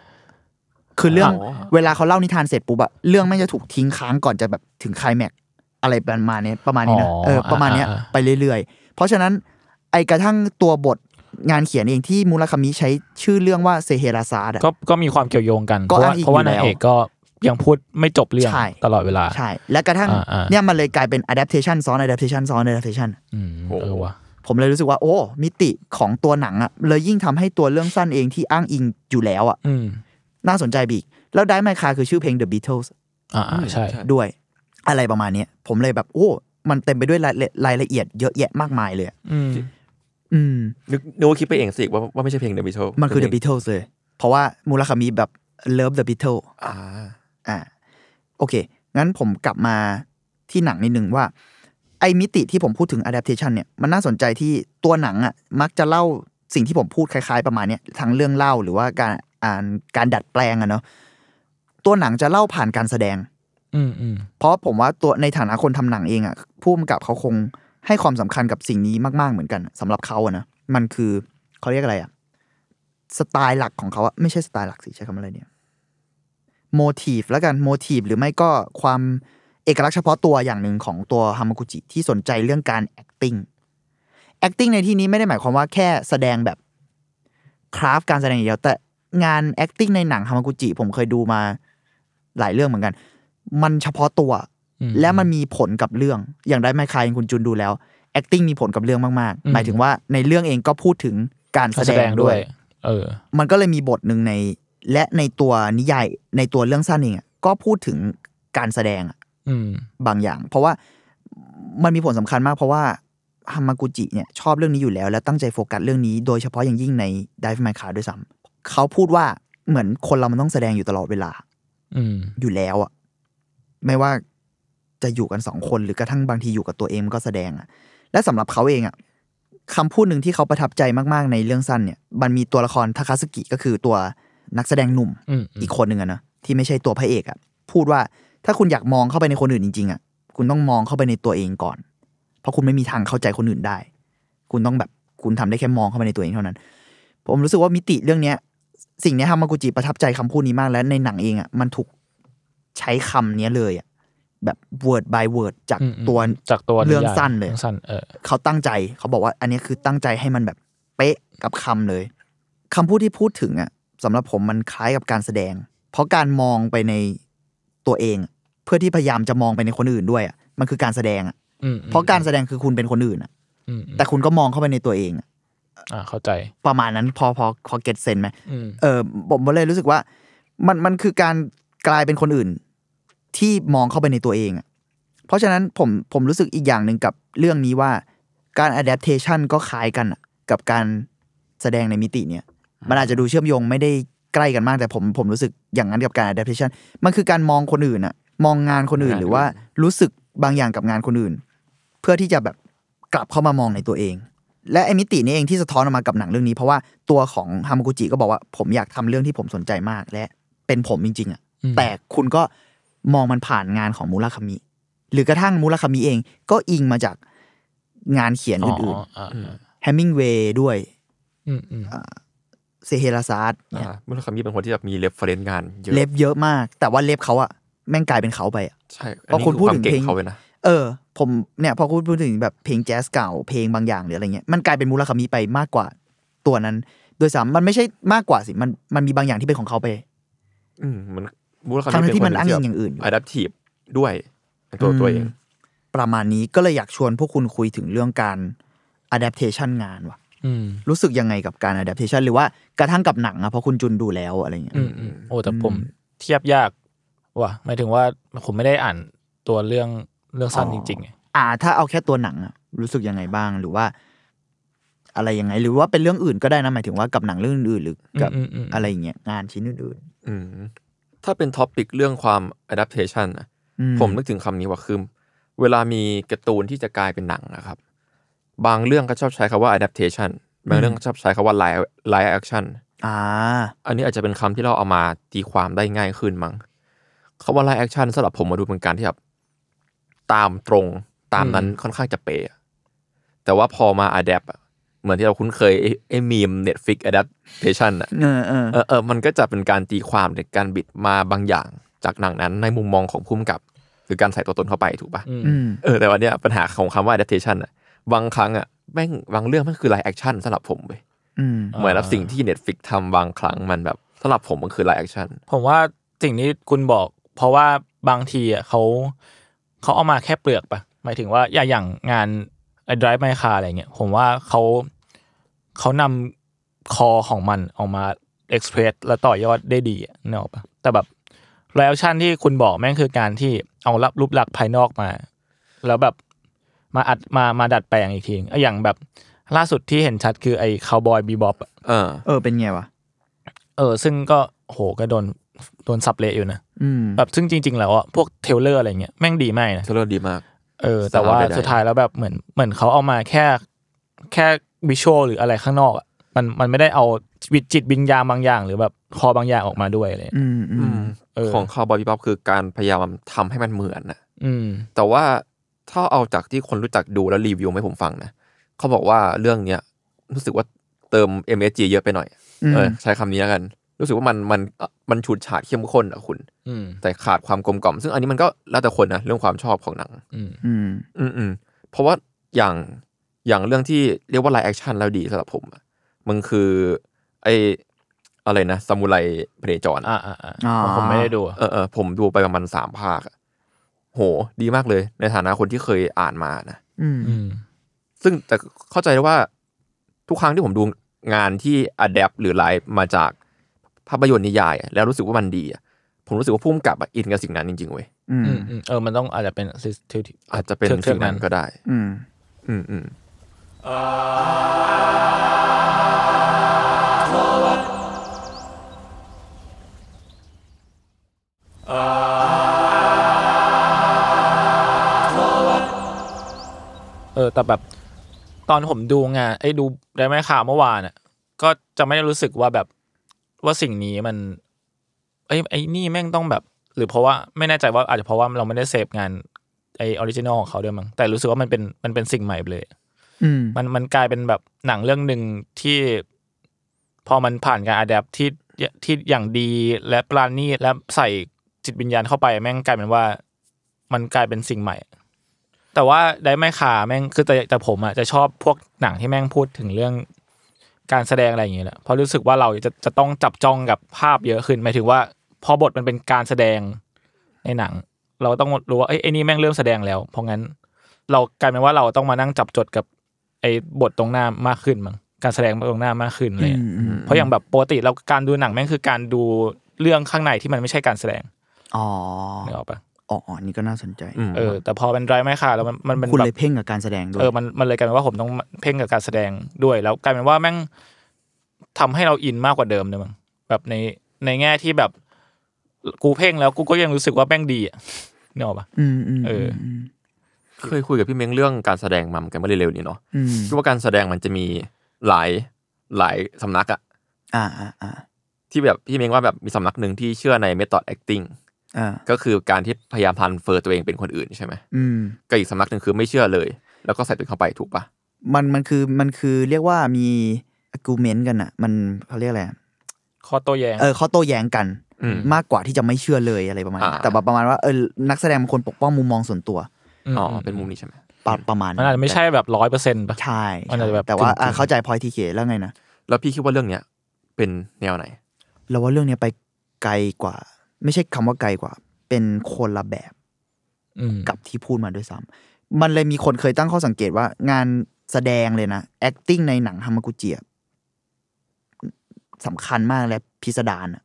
คือเรื่องอ๋อเวลาเขาเล่านิทานเสร็จปุ๊บอะเรื่องไม่งจะถูกทิ้งค้างก่อนจะแบบถึงไคลแม็กซ์อะไรประมาณเนี้ยประมาณนี้นะอ๋อเออประมาณเนี้ยอ่าไปเรื่อยๆ เพราะฉะนั้นไอกระทั่งตัวบทงานเขียนเองที่มูราคามิใช้ชื่อเรื่องว่าเซเฮราซาดอะก็ก็มีความเกี่ยวโยงกันเพก็ราะว่าอ้างอิงเพราะว่าอยู่นางแล้วเอกก็ยังพูดไม่จบเรื่องใช่ตลอดเวลาใช่และกระทั่งอ่าอ่าเนี่ยมันเลยกลายเป็น adaptation ซ้อน adaptation ซ้อน adaptation อืมโอ้เออว่ะผมเลยรู้สึกว่าโอ้มิติของตัวหนังอะเลยยิ่งทำให้ตัวเรื่องสั้นเองที่อ้างอิงอยู่แล้วอะอืม น่าสนใจบีก แล้วได้ไมคาคือชื่อเพลง The Beatles อ่าอ่าใช่ด้วย อะไรประมาณเนี้ยผมเลยแบบโอ้มันเต็มไปด้วยรายละรายละเอียดเยอะแยะมากมายเลยอะอืมอืมนึกนึกว่าคิดไปเองสิว่าว่าไม่ใช่เพลง The Beatles มันคือ The เป็เพลง Beatles เลย เพราะว่ามูราคามิแบบ Love the Beatles อ่าอ่าโอเค งั้นผมกลับมาที่หนังนิดนึงว่า ไอ้มิติที่ผมพูดถึง adaptation เนี่ยมันน่าสนใจที่ตัวหนังอะมักจะเล่าสิ่งที่ผมพูดคล้ายๆประมาณเนี้ยทั้งเรื่องเล่าหรือว่าการ อ่านการดัดแปลงอะเนาะตัวหนังจะเล่าผ่านการแสดง อืมอืมเพราะผมว่าตัวในฐานะคนทำหนังเองอะผู้กำกับเขาคงให้ความสำคัญกับสิ่งนี้มาก ๆเหมือนกันสำหรับเขาอะนะมันคือเขาเรียกอะไรอะสไตล์หลักของเขาอะไม่ใช่สไตล์หลักสิใช้คำอะไรเนี่ยโมทีฟแล้วกันโมทีฟหรือไม่ก็ความเอกลักษณ์เฉพาะตัวอย่างหนึ่งของตัวฮามากุจิที่สนใจเรื่องการ acting acting ในที่นี้ไม่ได้หมายความว่าแค่แสดงแบบคราฟการแสดงอย่างเดียวแต่ งาน acting ในหนังฮามากุจิ ผมเคยดูมาหลายเรื่องเหมือนกัน มันเฉพาะตัวอืมและมันมีผลกับเรื่อง อย่างได้ไม่คายคุณจุนดูแล้ว acting มีผลกับเรื่องมากอืมๆหมายถึงว่าในเรื่องเองก็พูดถึงการแสการแสดดงงด้ด้ววยยเออ มันก็เลยมีบทหนึ่งใน และในตัวนิยายในตัวเรื่องสั้นเองอะก็พูดถึงการแสดงอะอืมบางอย่าง เพราะว่ามันมีผลสำคัญมากเพราะว่าฮามากุจิเนี่ยชอบเรื่องนี้อยู่แล้ว และตั้งใจโฟกัสเรื่องนี้โดยเฉพาะอย่างยิ่งใน Dive My Car ด้วยซ้ำ เขาพูดว่าเหมือนคนเรามันต้องแสดงอยู่ตลอดเวลา อืม อยู่แล้วอะไม่ว่าจะอยู่กันสองคนหรือกระทั่งบางทีอยู่กับตัวเองมันก็แสดงอะและสำหรับเขาเองอะคำพูดหนึ่งที่เขาประทับใจมากๆ ในเรื่องสั้นเนี่ย มันมีตัวละครทาคาสกิก็คือตัวนักแสดงหนุ่มอืมอีกคนหนึ่งอะนะที่ไม่ใช่ตัวพระเอกอะพูดว่าถ้าคุณอยากมองเข้าไปในคนอื่นจริงๆอะคุณต้องมองเข้าไปในตัวเองก่อน เพราะคุณไม่มีทางเข้าใจคนอื่นได้ คุณต้องแบบคุณทำได้แค่มองเข้าไปในตัวเองเท่านั้น ผมรู้สึกว่ามิติเรื่องเนี้ย สิ่งเนี้ยฮามากุจิประทับใจคำพูดนี้มากและในหนังเองอะมันถูกใช้คำเนี้ยเลยอะแบบ word by word จากอืมอืมตัวจากตัวเรื่องนิยายสั้นเลยรื่องสั้นเออเขาตั้งใจเขาบอกว่า อันนี้คือตั้งใจให้มันแบบเป๊ะกับคำเลยคำพูดที่พูดถึงอะสำหรับผมมันคล้ายกับการแสดง เพราะการมองไปในตัวเอง เพื่อที่พยายามจะมองไปในคนอื่นด้วยอะมันคือการแสดงอะอืมเพราะการแสดงคือคุณเป็นคนอื่นอะอืมแต่คุณก็มองเข้าไปในตัวเองอะ อ่าเข้าใจ ประมาณนั้นพอพอพอเก็ตเซนไหมอืมเออผมเลยรู้สึกว่า มันมันคือการกลายเป็นคนอื่น ที่มองเข้าไปในตัวเองอะเพราะฉะนั้นผมผมรู้สึกอีกอย่างหนึ่งกับเรื่องนี้ว่า การ adaptation ก็คล้ายกันอะกับการแสดงในมิติเนี่ย มันอาจจะดูเชื่อมโยงไม่ได้ใกล้กันมากแต่ผมผมรู้สึกอย่างนั้นกับการ adaptation มันคือการมองคนอื่นอะมองงานคนอื่นงานหรือว่ารู้สึกบางอย่างกับงานคนอื่น เพื่อที่จะแบบกลับเข้ามามองในตัวเอง และไอ้มิตินี้เองที่สะท้อนออกมากับหนังเรื่องนี้ เพราะว่าตัวของฮามากุจิก็บอกว่าผมอยากทำเรื่องที่ผมสนใจมาก และเป็นผมจริง ๆอะอืมแต่คุณก็มองมันผ่านงานของมูราคามิหรือกระทั่งมูราคามิเองก็อิงมาจากงานเขียนอื่นอ่าๆเฮมิงเวย์ด้วยอืมอืมเซเฮราซาร์ดเนี่ยอ่ามูราคามิเป็นคนที่แบบมี reference งานเยอะ ref เยอะมาก แต่ว่า ref เขาอะแม่งกลายเป็นเขาไปอะใช่เพราะคุณพูดถึงเก่เพลงงเขาเลยนะเออ ผมเนี่ยพอคุณพูดถึงแบบเพลงแจ๊สเก่าเพลงบางอย่างหรืออะไรเงี้ยมันกลายเป็นมูราคามิไปมากกว่าตัวนั้นโดยสามมันไม่ใช่มากกว่าสิมันมันมีบางอย่างที่เป็นของเขาไป อืมมันมุลคามิทั้งเป็นที่คมันนอ้างที่อิแบบงอย่างอื่นอยู่อะดัพทีฟด้วยในตัวตัวเอง ประมาณนี้ก็เลยอยากชวนพวกคุณคุยถึงเรื่องการ adaptation งานว่ะอืมรู้สึกยังไงกับการ adaptation หรือว่ากระทั่งกับหนังอะเพราะคุณจุนดูแล้วอะไรเงี้ยอืมอืมโอ้แต่ผมเทียบยากว่ะหมายถึงว่าผมไม่ได้อ่านตัวเรื่อง เรื่องสั้นจริงๆไงอ่า ถ้าเอาแค่ตัวหนังอะรู้สึกยังไงบ้างหรือว่า อะไรยังไง หรือว่าเป็นเรื่องอื่นก็ได้นะหมายถึงว่ากับหนังเรื่องอื่นๆหรือกับอืมอืมอะไรอย่างเงี้ยงานชิ้นอื่นอืมถ้าเป็น topic เรื่องความ adaptation อะอืผมนึกถึงคำนี้ว่าคือเวลามีการ์ตูนที่จะกลายเป็นหนังนะครับ บางเรื่องก็ชอบใช้คำว่า adaptation บางเรื่องก็ชอบใช้คำว่า live live action อ่า อันนี้อาจจะเป็นคำที่เราเอามาตีความได้ง่ายขึ้นมั้งคำว่า live action สำหรับผมมาดูเป็นการที่แบบ ตามตรงตามนั้นค่อนข้างจะเป๊ะแต่ว่าพอมา adapt อะเหมือนที่เราคุ้นเคยไอ้ไอ้มีม Netflix adaptation อะเออเออเออเออมันก็จะเป็นการตีความในการบิดมาบางอย่าง จากหนังนั้นในมุมมองของผู้กำกับหรือการใส่ตัวตนเข้าไปถูกปะอืมอืมเออแต่วันเนี้ยปัญหาของคำว่า adaptation อะบางครั้งอะแม่งบางเรื่องมันคือ live action สำหรับผมเว้ยอืมเหมือนแบบสิ่งที่ Netflix ทำบางครั้งมันแบบสำหรับผมมันคือ live action ผมว่าสิ่งที่คุณบอก เพราะว่าบางทีอะเขา เขาเอามาแค่เปลือกปะหมายถึงว่าอย่างอย่างงานไอ้ drive my car อะไรเงี้ยผมว่าเขาเขานำคอของมันออกมา express แล้วต่อยอดได้ดีอะนึกออกปะแต่แบบ reaction ที่คุณบอกแม่งคือการที่เอารับรูปลักษณ์ภายนอกมา แล้วแบบมาอัดมามาดัดแปลงอีกทีไอ้อย่างแบบล่าสุดที่เห็นชัดคือไอ้คาวบอยบีบ๊อบเออ เออเป็นไงวะ เออ ซึ่งก็โหก็โดน โดนสับเละอยู่นะอืมแบบซึ่งจริง ๆ แล้วอะพวก trailer อะไรเงี้ยแม่งดีมากนะ trailer ดีมาก เออ แต่ว่าสามารถไปได้สุดท้ายแล้วแบบเหมือนเหมือนเขาเอามาแค่แค่ visual หรืออะไรข้างนอกอะมันมันไม่ได้เอาวิจิตวิญญาณบางอย่าง หรือแบบ core บางอย่างออกมาด้วยเลยอืมอือืมมเออของ Cowboy Bebop คือการพยายามทำให้มันเหมือนนะอืม แต่ว่าถ้าเอาจากที่คนรู้จักดูแล้วรีวิวให้ผมฟังนะเขาบอกว่าเรื่องเนี้ยรู้สึกว่าเติม MSG เยอะไปหน่อยอืมเออ ใช้คำนี้แล้วกัน รู้สึกว่ามันมันมันฉูดฉาดเข้มข้นอะคุณอืมแต่ขาดความกลมกล่อม ซึ่งอันนี้มันก็แล้วแต่คนนะเรื่องความชอบของหนัง อืมอืมอืมอืมเพราะว่าอย่างอย่างเรื่องที่เรียกว่า live action แล้วดีสำหรับผมอะมันคือ ไออะไรนะซามูไรพเนจรอ่าอ่าอ่าอ่าผมไม่ได้ดูเออเออผมดูไปประมาณสามภาคอะโห ดีมากเลย ในฐานะคนที่เคยอ่านมานะอืมอืมซึ่งแต่เข้าใจได้ว่าทุกครั้งที่ผมดูงานที่อัดแอปหรือไลฟ์มาจาก ภาพยนตร์นิยายอะแล้วรู้สึกว่ามันดีอะผมรู้สึกว่าพุ่มกับอะอินกับสิ่งนั้นจริงๆเว้ยอืมอืมอืมเออมันต้องอาจจะเป็นซิสทิวอาจจะเป็นเทือกสิ่งนั้นนั้นก็ได้ อืม อืมอืมเออแต่แบบตอนผมดูงานไอ้ Drive My Car เมื่อวานอะก็จะไม่ได้รู้สึกว่าแบบ ว่าสิ่งนี้มันไอ้ไอ้นี่แม่งต้องแบบ หรือเพราะว่าไม่แน่ใจว่าอาจจะเพราะว่าเราไม่ได้เสพงานไอ original ของเขาด้วยมั้งแต่รู้สึกว่ามันเป็นมันเป็นสิ่งใหม่ไปเลยอืมมันมันกลายเป็นแบบหนังเรื่องหนึ่งที่ พอมันผ่านการ adapt ที่ที่อย่างดีและปราณีตและใส่จิตวิญญาณเข้าไป แม่งกลายเป็นว่า มันกลายเป็นสิ่งใหม่ แต่ว่าได้ไม่ขาแม่งคือแต่แต่ผมอะจะชอบพวกหนังที่แม่งพูดถึงเรื่อง การแสดงอะไรอย่างเงี้ยแหละเพราะรู้สึกว่าเราจะจะต้องจับจ้องกับภาพเยอะขึ้นหมายถึงว่า พอบทมันเป็นการแสดงในหนัง เราต้องรู้ว่าเอ้ยไอ้นี่แม่งเริ่มแสดงแล้ว เพราะงั้น เรากลายเป็นว่าเราต้องมานั่งจับจดกับไอ้บทตรงหน้ามากขึ้นมั้งการแสดงตรงหน้ามากขึ้นเลยอืมอืมเพราะอย่างแบบปกติเราการดูหนังแม่งคือการดูเรื่องข้างในที่มันไม่ใช่การแสดงอ๋อนึกออกปะ อ๋ออ๋อนี่ก็น่าสนใจอืมเออแต่พอเป็นไรไม่ค่ะแล้วมันมันเป็นคุณแบเลยบเพ่งกับการแสดงด้วยเออมันมันเลยกลายเป็นว่าผมต้องเพ่งกับการแสดงด้วย แล้วกลายเป็นว่าแม่งทำให้เราอินมากกว่าเดิมเลยมั้งแบบในในแง่ที่แบบกูเพ่งแล้วกูก็ยังรู้สึกว่าแม่งดีอะนึกออกปะอืมอืมเออมเคยคุยกับพี่เม้งเรื่องการแสดงมาเหมือนกันเมื่อเร็วๆนี้เนาะอืมคิดว่าการแสดงมันจะมีหลายหลายสำนักอะอ่าอ่าอ่าที่แบบพี่เม้งว่าแบบมีสำนักหนึ่งที่เชื่อใน method acting อ่า ก็คือการที่พยายามพันเฟอร์ตัวเองเป็นคนอื่นใช่ไหมอืมกับอีกสำนักหนึ่งคือไม่เชื่อเลย แล้วก็ใส่ตัวเองเข้าไปถูกปะมันมันคือมันคือเรียกว่ามี argument กันอะมันเขาเรียกอะไรอะข้อโต้แย้งเออข้อโต้แย้งกันอืมมากกว่าที่จะไม่เชื่อเลยอะไรประมาณนั้นอ่าแต่แบบประมาณว่าเออนักแสดงบางคนปกป้องมุมมองส่วนตัวอ๋อเป็นมุมนี้ใช่ไหมประประมาณมันอาจจะไม่ใช่แบบร้อยเปอร์เซ็นต์ปะใช่มันอาจจะแบบแต่ว่าอะกึ่งๆเข้าใจพอยทีเคแล้วไงนะแล้วพี่คิดว่าเรื่องเนี้ยเป็นแนวไหนเราว่าเรื่องเนี้ยไปไกลกว่า ไม่ใช่คำว่าไกลกว่า เป็นคนละแบบอืมกับที่พูดมาด้วยซ้ำมันเลยมีคนเคยตั้งข้อสังเกตว่างานแสดงเลยนะ acting ในหนังฮามากุจิอะสำคัญมากและพิสดารอะ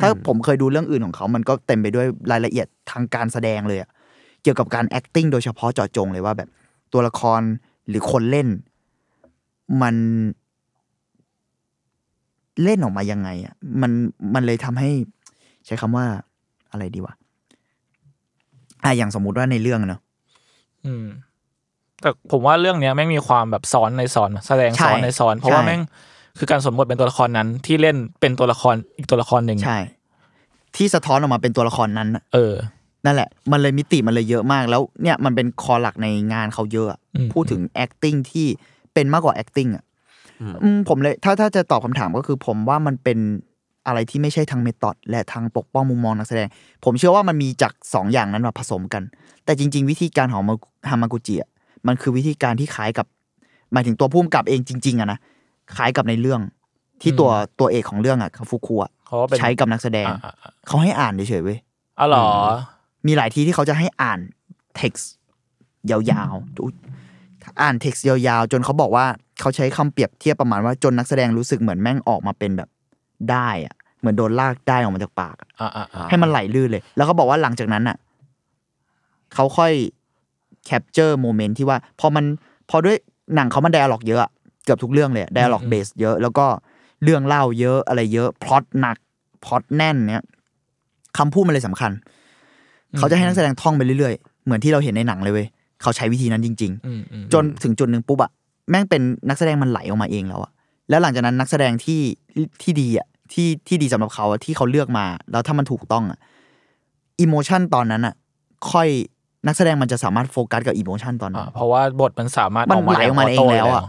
ถ้าอืมผมเคยดูเรื่องอื่นของเขา มันก็เต็มไปด้วยรายละเอียดทางการแสดงเลยอะเกี่ยวกับการ acting โดยเฉพาะเจาะจงเลยว่าแบบตัวละครหรือคนเล่น มันเล่นออกมายังไงอะมันมันเลยทำให้ ใช้คำว่าอะไรดีวะอะอย่างสมมุติว่าในเรื่องเนอะอืม แต่ผมว่าเรื่องเนี้ยแม่งมีความแบบซ้อนในซ้อนแสดงใช่ซ้อนในซ้อน เพราะว่าใช่แม่งคือการสมบทเป็นตัวละครนั้น ที่เล่นเป็นตัวละครอีกตัวละครหนึ่งใช่ ที่สะท้อนออกมาเป็นตัวละครนั้นน่ะเออ นั่นแหละ มันเลยมิติมันเลยเยอะมากแล้วเนี่ยมันเป็นคอหลักในงานเขาเยอะอะอืมพูดถึง acting ที่เป็นมากกว่า acting อะอืมอืมผมเลย ถ้าถ้าจะตอบคำถามก็คือผมว่ามันเป็น อะไรที่ไม่ใช่ทางเมธอดและทางปกป้องมุมมองนักแสดง ผมเชื่อว่ามันมีจากสองอย่างนั้นมาผสมกัน แต่จริง ๆ วิธีการของฮามากุจิอะมันคือวิธีการที่คล้ายกับ หมายถึงตัวพุ่มกับเองจริง ๆอะนะคล้ายกับในเรื่องที่ตัวตัวเอกของเรื่องอะคาฟุคุอะเขาก็เป็นใช้กับนักแสดงอ่าอ่าอ่าเขาให้อ่านเฉยๆเว้ยอ๋อเหรอ มีหลายทีที่เขาจะให้อ่าน text ยาวๆอุ๊ยอ่าน text ยาวๆ จนเขาบอกว่าเขาใช้คำเปรียบเทียบประมาณว่าจนนักแสดงรู้สึกเหมือนแม่งออกมาเป็นแบบ ได้อะเหมือนโดนลากได้ออกมาจากปากอะอ่าอ่าอ่าให้มันไหลลื่นเลย แล้วเขาบอกว่าหลังจากนั้นอะเขาค่อย capture moment ที่ว่าพอมันพอด้วยหนังเขามัน dialog เยอะอะเกือบทุกเรื่องเลย dialog base เยอะแล้วก็เรื่องเล่าเยอะอะไรเยอะพล็อตหนักพล็อตแน่นเนี่ยคำพูดมันเลยสำคัญ เขาจะให้นักแสดงท่องไปเรื่อยๆ เหมือนที่เราเห็นในหนังเลยเว้ยเขาใช้วิธีนั้นจริง อืมอืมๆ จนถึงจุดหนึ่งปุ๊บอะแม่งเป็นนักแสดงมันไหลออกมาเองแล้วอะแล้วหลังจากนั้นนักแสดงที่ที่ดีอะ ที่ที่ดีสำหรับเขาอะที่เขาเลือกมา แล้วถ้ามันถูกต้องอะอิโมชันตอนนั้นอะค่อยนักแสดงมันจะสามารถโฟกัสกับ emotion ตอนนั้อ่านเพราะว่าบทมันสามารถมันออกมาไหลออกมาย่เองแล้วอะ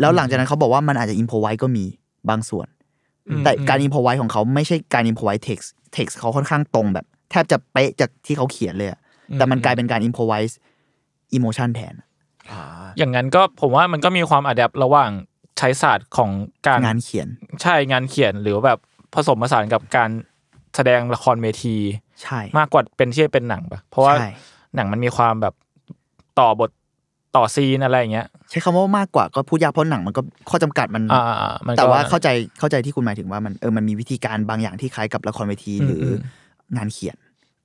แล้วหลังจากนั้นเขาบอกว่ามันอาจจะ improvise ก็มีบางส่วนอืมแต่การอิ improvise ของเขาไม่ใช่การ improvise text text เขาค่อนข้างตรงแบบ แทบจะเป๊ะจากที่เขาเขียนเลยอะแต่มันกลายเป็นการ improvise emotion แทนอ่าอย่างนั้นก็ผมว่ามันก็มีความ adapt ระหว่าง ใช้ศาสตร์ของการงานเขียน ใช่งานเขียนหรือว่าแบบผสมผสานกับการแสดงละครเวที ใช่ มากกว่าเป็นที่เป็นหนังปะเพราะว่าใช่หนังมันมีความแบบต่อบทต่อซีนอะไรอย่างเงี้ย ใช้คำว่ามากกว่าก็พูดยากเพราะหนังมันก็ข้อจำกัดมันอ่าอ่ามันก็แต่ว่าเข้าใจเข้าใจที่คุณหมายถึงว่ามันเออมันมีวิธีการบางอย่างที่คล้ายกับละครเวทีอืมหรืออมงานเขียน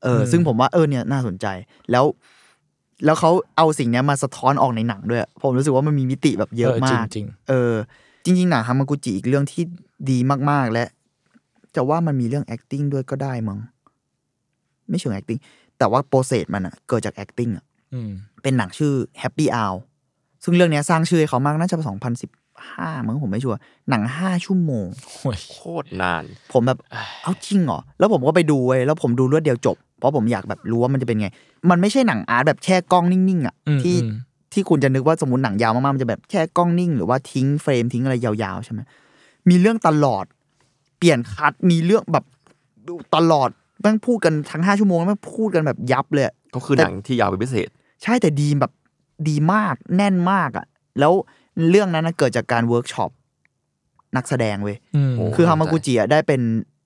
เอออมซึ่งผมว่าเออเนี่ยน่าสนใจแล้ว แล้วเขาเอาสิ่งเนี้ยมาสะท้อนออกในหนังด้วย ผมรู้สึกว่ามันมีมิติแบบเยอะมากจริงเออ จริงๆหนังฮามากุจิอีกเรื่องที่ดีมากๆและ จะว่ามันมีเรื่อง acting ด้วยก็ได้มั้งไม่เชิง acting แต่ว่าโปรเซสมันอะเกิดจาก acting อะๆอืมเป็นหนังชื่อ Happy Hour ซึ่งเรื่องเนี้ยสร้างชื่อให้เขามากน่าจะสองพันสิบห้ามั้งผมไม่ชัวร์หนังห้าชั่วโมงโอ้ยโคตรนาน ผมแบบ เอาจริงเหรอ แล้วผมก็ไปดูเว้ยแล้วผมดูรวดเดียวจบ เพราะผมอยากแบบรู้ว่ามันจะเป็นไง มันไม่ใช่หนังอาร์ตแบบแช่กล้องนิ่งๆอะอืมที่อืมที่คุณจะนึกว่าสมมติหนังยาวมากๆมันจะแบบแช่กล้องนิ่ง หรือว่าทิ้งเฟรมทิ้งอะไรยาวๆใช่ไหมมีเรื่องตลอด เปลี่ยน cut มีเรื่องแบบตลอดแม่งพูดกันทั้งห้าชั่วโมงแล้วแม่งพูดกันแบบยับเลยอะก็คือหนังที่ยาวเป็นพิเศษ ใช่แต่ดีแบบดีมากแน่นมากอะ แล้วเรื่องนั้นนะเกิดจากการเวิร์กช็อปนักแสดงเว้ยอืมโอ้คือฮามากุจิอะได้เป็นเนี่ย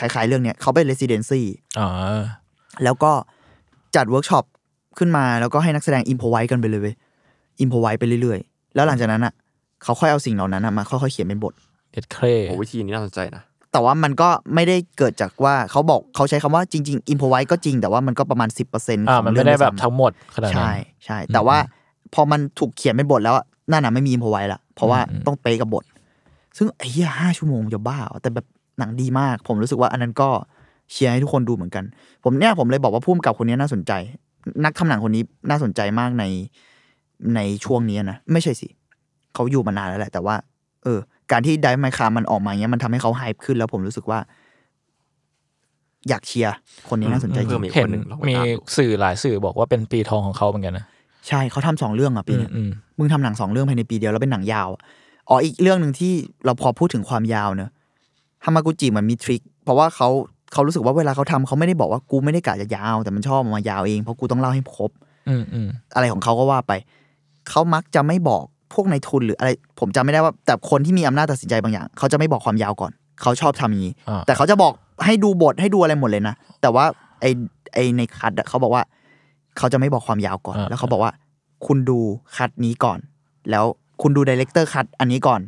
คล้ายๆเรื่องเนี้ยเขาเป็น residency อ๋อแล้วก็จัดเวิร์กช็อปขึ้นมาแล้วก็ให้นักแสดง improvise กันไปเลยเว้ย improvise ไปเรื่อยๆ แล้วหลังจากนั้นอะเขาค่อยเอาสิ่งเหล่านั้นอะมาค่อยๆเขียนเป็นบทเด็ดเครโอ้วิธีนี้น่าสนใจนะแต่ว่ามันก็ไม่ได้เกิดจากว่าเขาบอกเขาใช้คำว่าจริงๆ improvise ก็จริงแต่ว่ามันก็ประมาณ 10%ขอ่าองมันเรื่ไม่องได้แบบวยซ้ำทั้งหมดขนาดนั้นใช่ใช่แต่ว่าพอมันถูกเขียนเป็นบทแล้วอะนั่นน่ะไม่มี improvise ละเพราะว่าอืมต้องเป๊ะกับบท ซึ่งไอ้เหี้ยห้าชั่วโมงจะบ้าเหรอแต่แบบ หนังดีมาก ผมรู้สึกว่าอันนั้นก็เชียร์ให้ทุกคนดูเหมือนกัน ผมเนี่ยผมเลยบอกว่าพุ่มกับคนนี้น่าสนใจ นักทำหนังคนนี้น่าสนใจมากในในช่วงนี้นะ ไม่ใช่สิเขาอยู่มานานแล้วแหละ แต่ว่า เออ การที่ไดไมคามันออกมาเงี้ยมันทำให้เขาไฮป์ขึ้นแล้วผมรู้สึกว่า อยากเชียร์คนนี้น่าสนใจจเพิ่ริมงอีกเห็คนนหนึ่งลองไปมีตามดูสื่อหลายสื่อบอกว่าเป็นปีทองของเขาเหมือนกันนะใช่เขาทำสองเรื่องอะปีอืมเนี้ยอืมมึงทำหนังสองเรื่องภายในปีเดียวแล้วเป็นหนังยาวอะอ๋ออีกเรื่องหนึ่งที่เราพอพูดถึงความยาวเนอะ ฮามากุจิเหมือนมีทริคเพราะว่าเขาเขารู้สึกว่าเวลาเขาทำเขาไม่ได้บอกว่ากูไม่ได้กะจะยาว แต่มันชอบมันมายาวเองเพราะกูต้องเล่าให้ครบอืมอืมอะไรของเขาก็ว่าไป เขามักจะไม่บอกพวกในายทุนหรืออะไร ผมจำไม่ได้ว่า แต่คนที่มีอำนาจตัดสินใจบางอย่าง เขาจะไม่บอกความยาวก่อน เขาชอบทำอย่างนี้อ่าแต่เขาจะบอกให้ดูบทให้ดูอะไรหมดเลยนะ แต่ว่าไอไอในคัดอะเขาบอกว่า เขาจะไม่บอกความยาวก่อนอ่าแล้วเขาบอกว่า คุณดู cut นี้ก่อน แล้วคุณดู director cut อันนี้ก่อน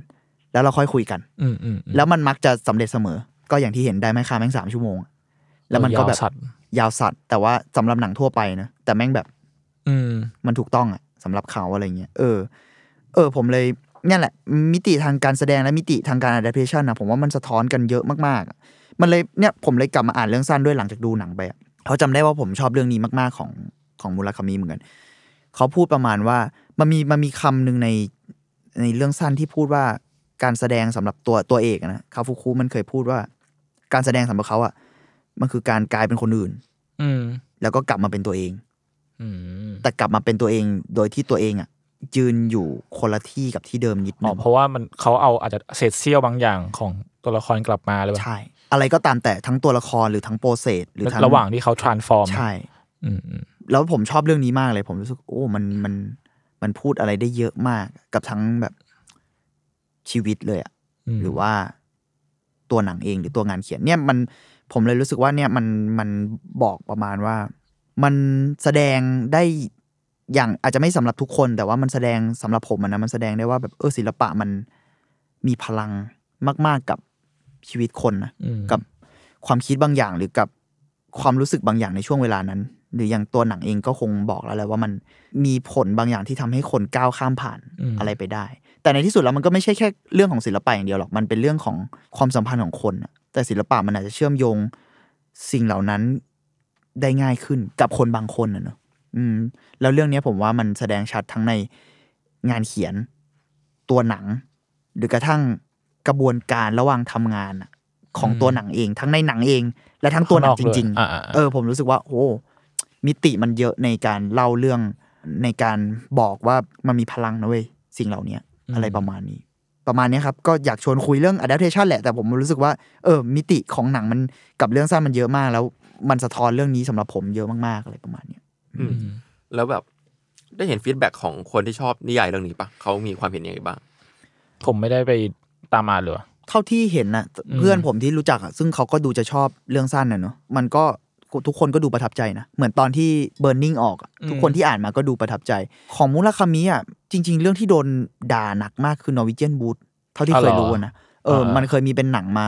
แล้วเราค่อยคุยกัน อืมอืมอืมแล้วมันมักจะสำเร็จเสมอ ก็อย่างที่เห็น Drive My Car แม่งสามชั่วโมง แล้วมันก็แบบยาวสัตว์ยาวสัตว์แต่ว่าสำหรับหนังทั่วไปนะแต่แม่งแบบ อืมมันถูกต้องอะสำหรับเขาอะไรเงี้ยเออ เออ ผมเลยเนี่ยแหละ มิติทางการแสดงและมิติทางการ adaptation นะผมว่ามันสะท้อนกันเยอะมากๆอะมันเลยเนี่ยผมเลยกลับมาอ่านเรื่องสั้นด้วยหลังจากดูหนังไปอะเขาจำได้ว่าผมชอบเรื่องนี้มากๆของของมูราคามิเหมือนกันเขาพูดประมาณว่ามันมีมันมีคำหนึ่งในในเรื่องสั้นที่พูดว่า การแสดงสำหรับตัวตัวเอกอะนะคาฟุคุมันเคยพูดว่า การแสดงสำหรับเขาอะมันคือการกลายเป็นคนอื่น อืมแล้วก็กลับมาเป็นตัวเอง อืมแต่กลับมาเป็นตัวเองโดยที่ตัวเองอะยืนอยู่คนละที่กับที่เดิมนิดอ๋นึองเพราะว่ามันเขาเอาอาจจะเศษเสี้ยวบางอย่างของตัวละครกลับมาเลยใช่ อะไรก็ตามแต่ทั้งตัวละครหรือทั้งโปรเซสหรือทั้งระหว่างที่เขา transform ใช่อืมอืมแล้วผมชอบเรื่องนี้มากเลย ผมรู้สึกโอ้มันมันมันพูดอะไรได้เยอะมากกับทั้งแบบ ชีวิตเลยอะมหรือว่าตัวหนังเองหรือตัวงานเขียนเนี่ยมันผมเลยรู้สึกว่าเนี่ยมันมันบอกประมาณว่า มันแสดงได้อย่างอาจจะไม่สำหรับทุกคน แต่ว่ามันแสดงสำหรับผมอะนะมันแสดงได้ว่าแบบเออศิลปะมันมีพลังมาก ๆกับชีวิตคนนะอืมกับความคิดบางอย่างหรือกับความรู้สึกบางอย่างในช่วงเวลานั้น หรืออย่างตัวหนังเองก็คงบอกแล้วแหละว่ามันมีผลบางอย่างที่ทำให้คนก้าวข้ามผ่านอืมอะไรไปได้ แต่ในที่สุดแล้วมันก็ไม่ใช่แค่เรื่องของศิลปะอย่างเดียวหรอกมันเป็นเรื่องของความสัมพันธ์ของคนน่ะแต่ศิลปะมันอาจจะเชื่อมโยงสิ่งเหล่านั้นได้ง่ายขึ้นกับคนบางคนนะเนอะอืม แล้วเรื่องเนี้ยผมว่ามันแสดงชัดทั้งในงานเขียนตัวหนัง หรือกระทั่งกระบวนการระหว่างทำงานน่ะของตัวหนังเอง ทั้งในหนังเอง และทั้งตัวหนังจริงข้างนอกด้วยอ่าๆๆเออ ผมรู้สึกว่า โอ้มิติมันเยอะในการเล่าเรื่องในการบอกว่ามันมีพลังนะเว้ยสิ่งเหล่านี้ อะไรประมาณนี้ ประมาณเนี้ยครับ ก็อยากชวนคุยเรื่อง adaptation แหละ แต่ผมรู้สึกว่า เออ มิติของหนังมันกับเรื่องสั้นมันเยอะมาก แล้วมันสะท้อนเรื่องนี้สำหรับผมเยอะมากๆอะไรประมาณเนี้ยอืมแล้วแบบได้เห็นฟีดแบ็กของคนที่ชอบนิยายเรื่องนี้ปะเขามีความเห็นยังไงบ้าง ผมไม่ได้ไปตามอ่านเลยว่ะเท่าที่เห็นนะเพื่อนผมที่รู้จักอะซึ่งเขาก็ดูจะชอบเรื่องสั้นนะเนอะมันก็ ทุกคนก็ดูประทับใจนะ เหมือนตอนที่ Burning ออกอะทุกคนที่อ่านมาก็ดูประทับใจ ของมูราคามิอะจริง ๆ เรื่องที่โดนด่าหนักมากคือ Norwegian Wood เท่าที่เคยรู้อะนะเออ มันเคยมีเป็นหนังมา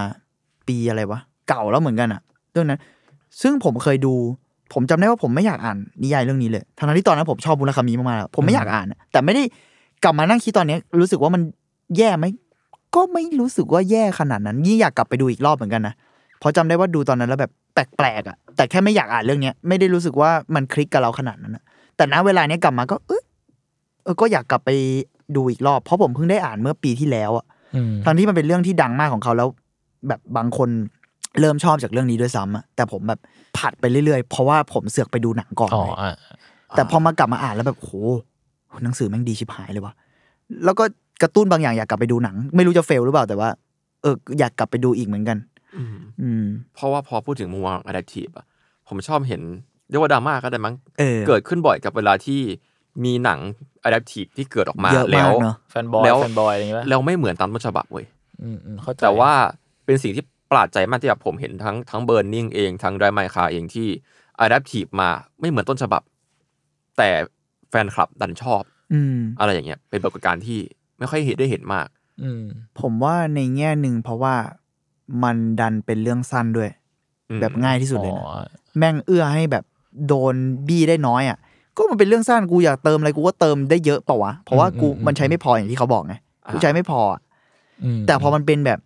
ปีอะไรวะ เก่าแล้วเหมือนกันอะเรื่องนั้น ซึ่งผมเคยดู ผมจำได้ว่าผมไม่อยากอ่านนิยายเรื่องนี้เลยทั้งๆที่ตอนนั้นผมชอบมูราคามิมากๆแล้วผมไม่อยากอ่านอะแต่ไม่ได้กลับมานั่งคิดตอนเนี้ยรู้สึกว่ามันแย่ไหมก็ไม่รู้สึกว่าแย่ขนาดนั้น ยิ่งอยากกลับไปดูอีกรอบเหมือนกันนะเพราะจำได้ว่าดูตอนนั้นแล้วแบบแปลกๆอะ แต่แค่ไม่อยากอ่านเรื่องเนี้ยไม่ได้รู้สึกว่ามันคลิกกับเราขนาดนั้นนะแต่ณเวลาเนี้ยกลับมาก็ เออเออก็อยากกลับไปดูอีกรอบ เพราะผมเพิ่งได้อ่านเมื่อปีที่แล้วอะอืมทั้งที่มันเป็นเรื่องที่ดังมากของเขาแล้ว แบบบางคนเริ่มชอบจากเรื่องนี้ด้วยซ้ำอะแต่ผมแบบผัดไปเรื่อยๆ เพราะว่าผมเสือกไปดูหนังก่อนอ๋อเลยอะแต่พอมากลับมาอ่านแล้วแบบโหหนังสือแม่งดีชิบหายเลยว่ะแล้วก็กระตุ้นบางอย่างอยากกลับไปดูหนัง ไม่รู้จะเฟลหรือเปล่าแต่ว่า เอออยากกลับไปดูอีกเหมือนกัน อืมอืมเพราะว่าพอพูดถึงมุมมองอะดัพทีฟอะผมชอบเห็นเรียกว่าดราม่าก็ได้มั้งเออเกิดขึ้นบ่อยกับเวลาที่มีหนัง adaptive ที่เกิดออกมาเยอะแล้มาวกเนอะ fanboy แล้ว fanboy อะไรอย่างเงี้ยป่ะแล้วไม่เหมือนตามต้นฉบับเว้ยอืมอืมเข้าใจแต่ว่าเป็นสิ่งที่ประหลาดใจมากที่แบบผมเห็นทั้งทั้ง Burning เองทั้ง Drive My Car เองที่ adaptive มาไม่เหมือนต้นฉบับ แต่แฟนคลับดันชอบอืมอะไรอย่างเงี้ย เป็นปรากฏการณ์ที่ไม่ค่อยเห็นได้เห็นมากอืมผมว่าในแง่หนึ่งเพราะว่า มันดันเป็นเรื่องสั้นด้วยอืมแบบง่ายที่สุดเลยอ๋นะอแม่งเอื้อให้แบบโดนบี้ได้น้อยอะ ก็มันเป็นเรื่องสั้นกูอยากเติมอะไรกูก็เติมได้เยอะเปล่าวะเพราะว่ากูมันใช้ไม่พออย่างที่เขาบอกไงกูใช้ไม่พออะอืมแต่พอมันเป็นแบบ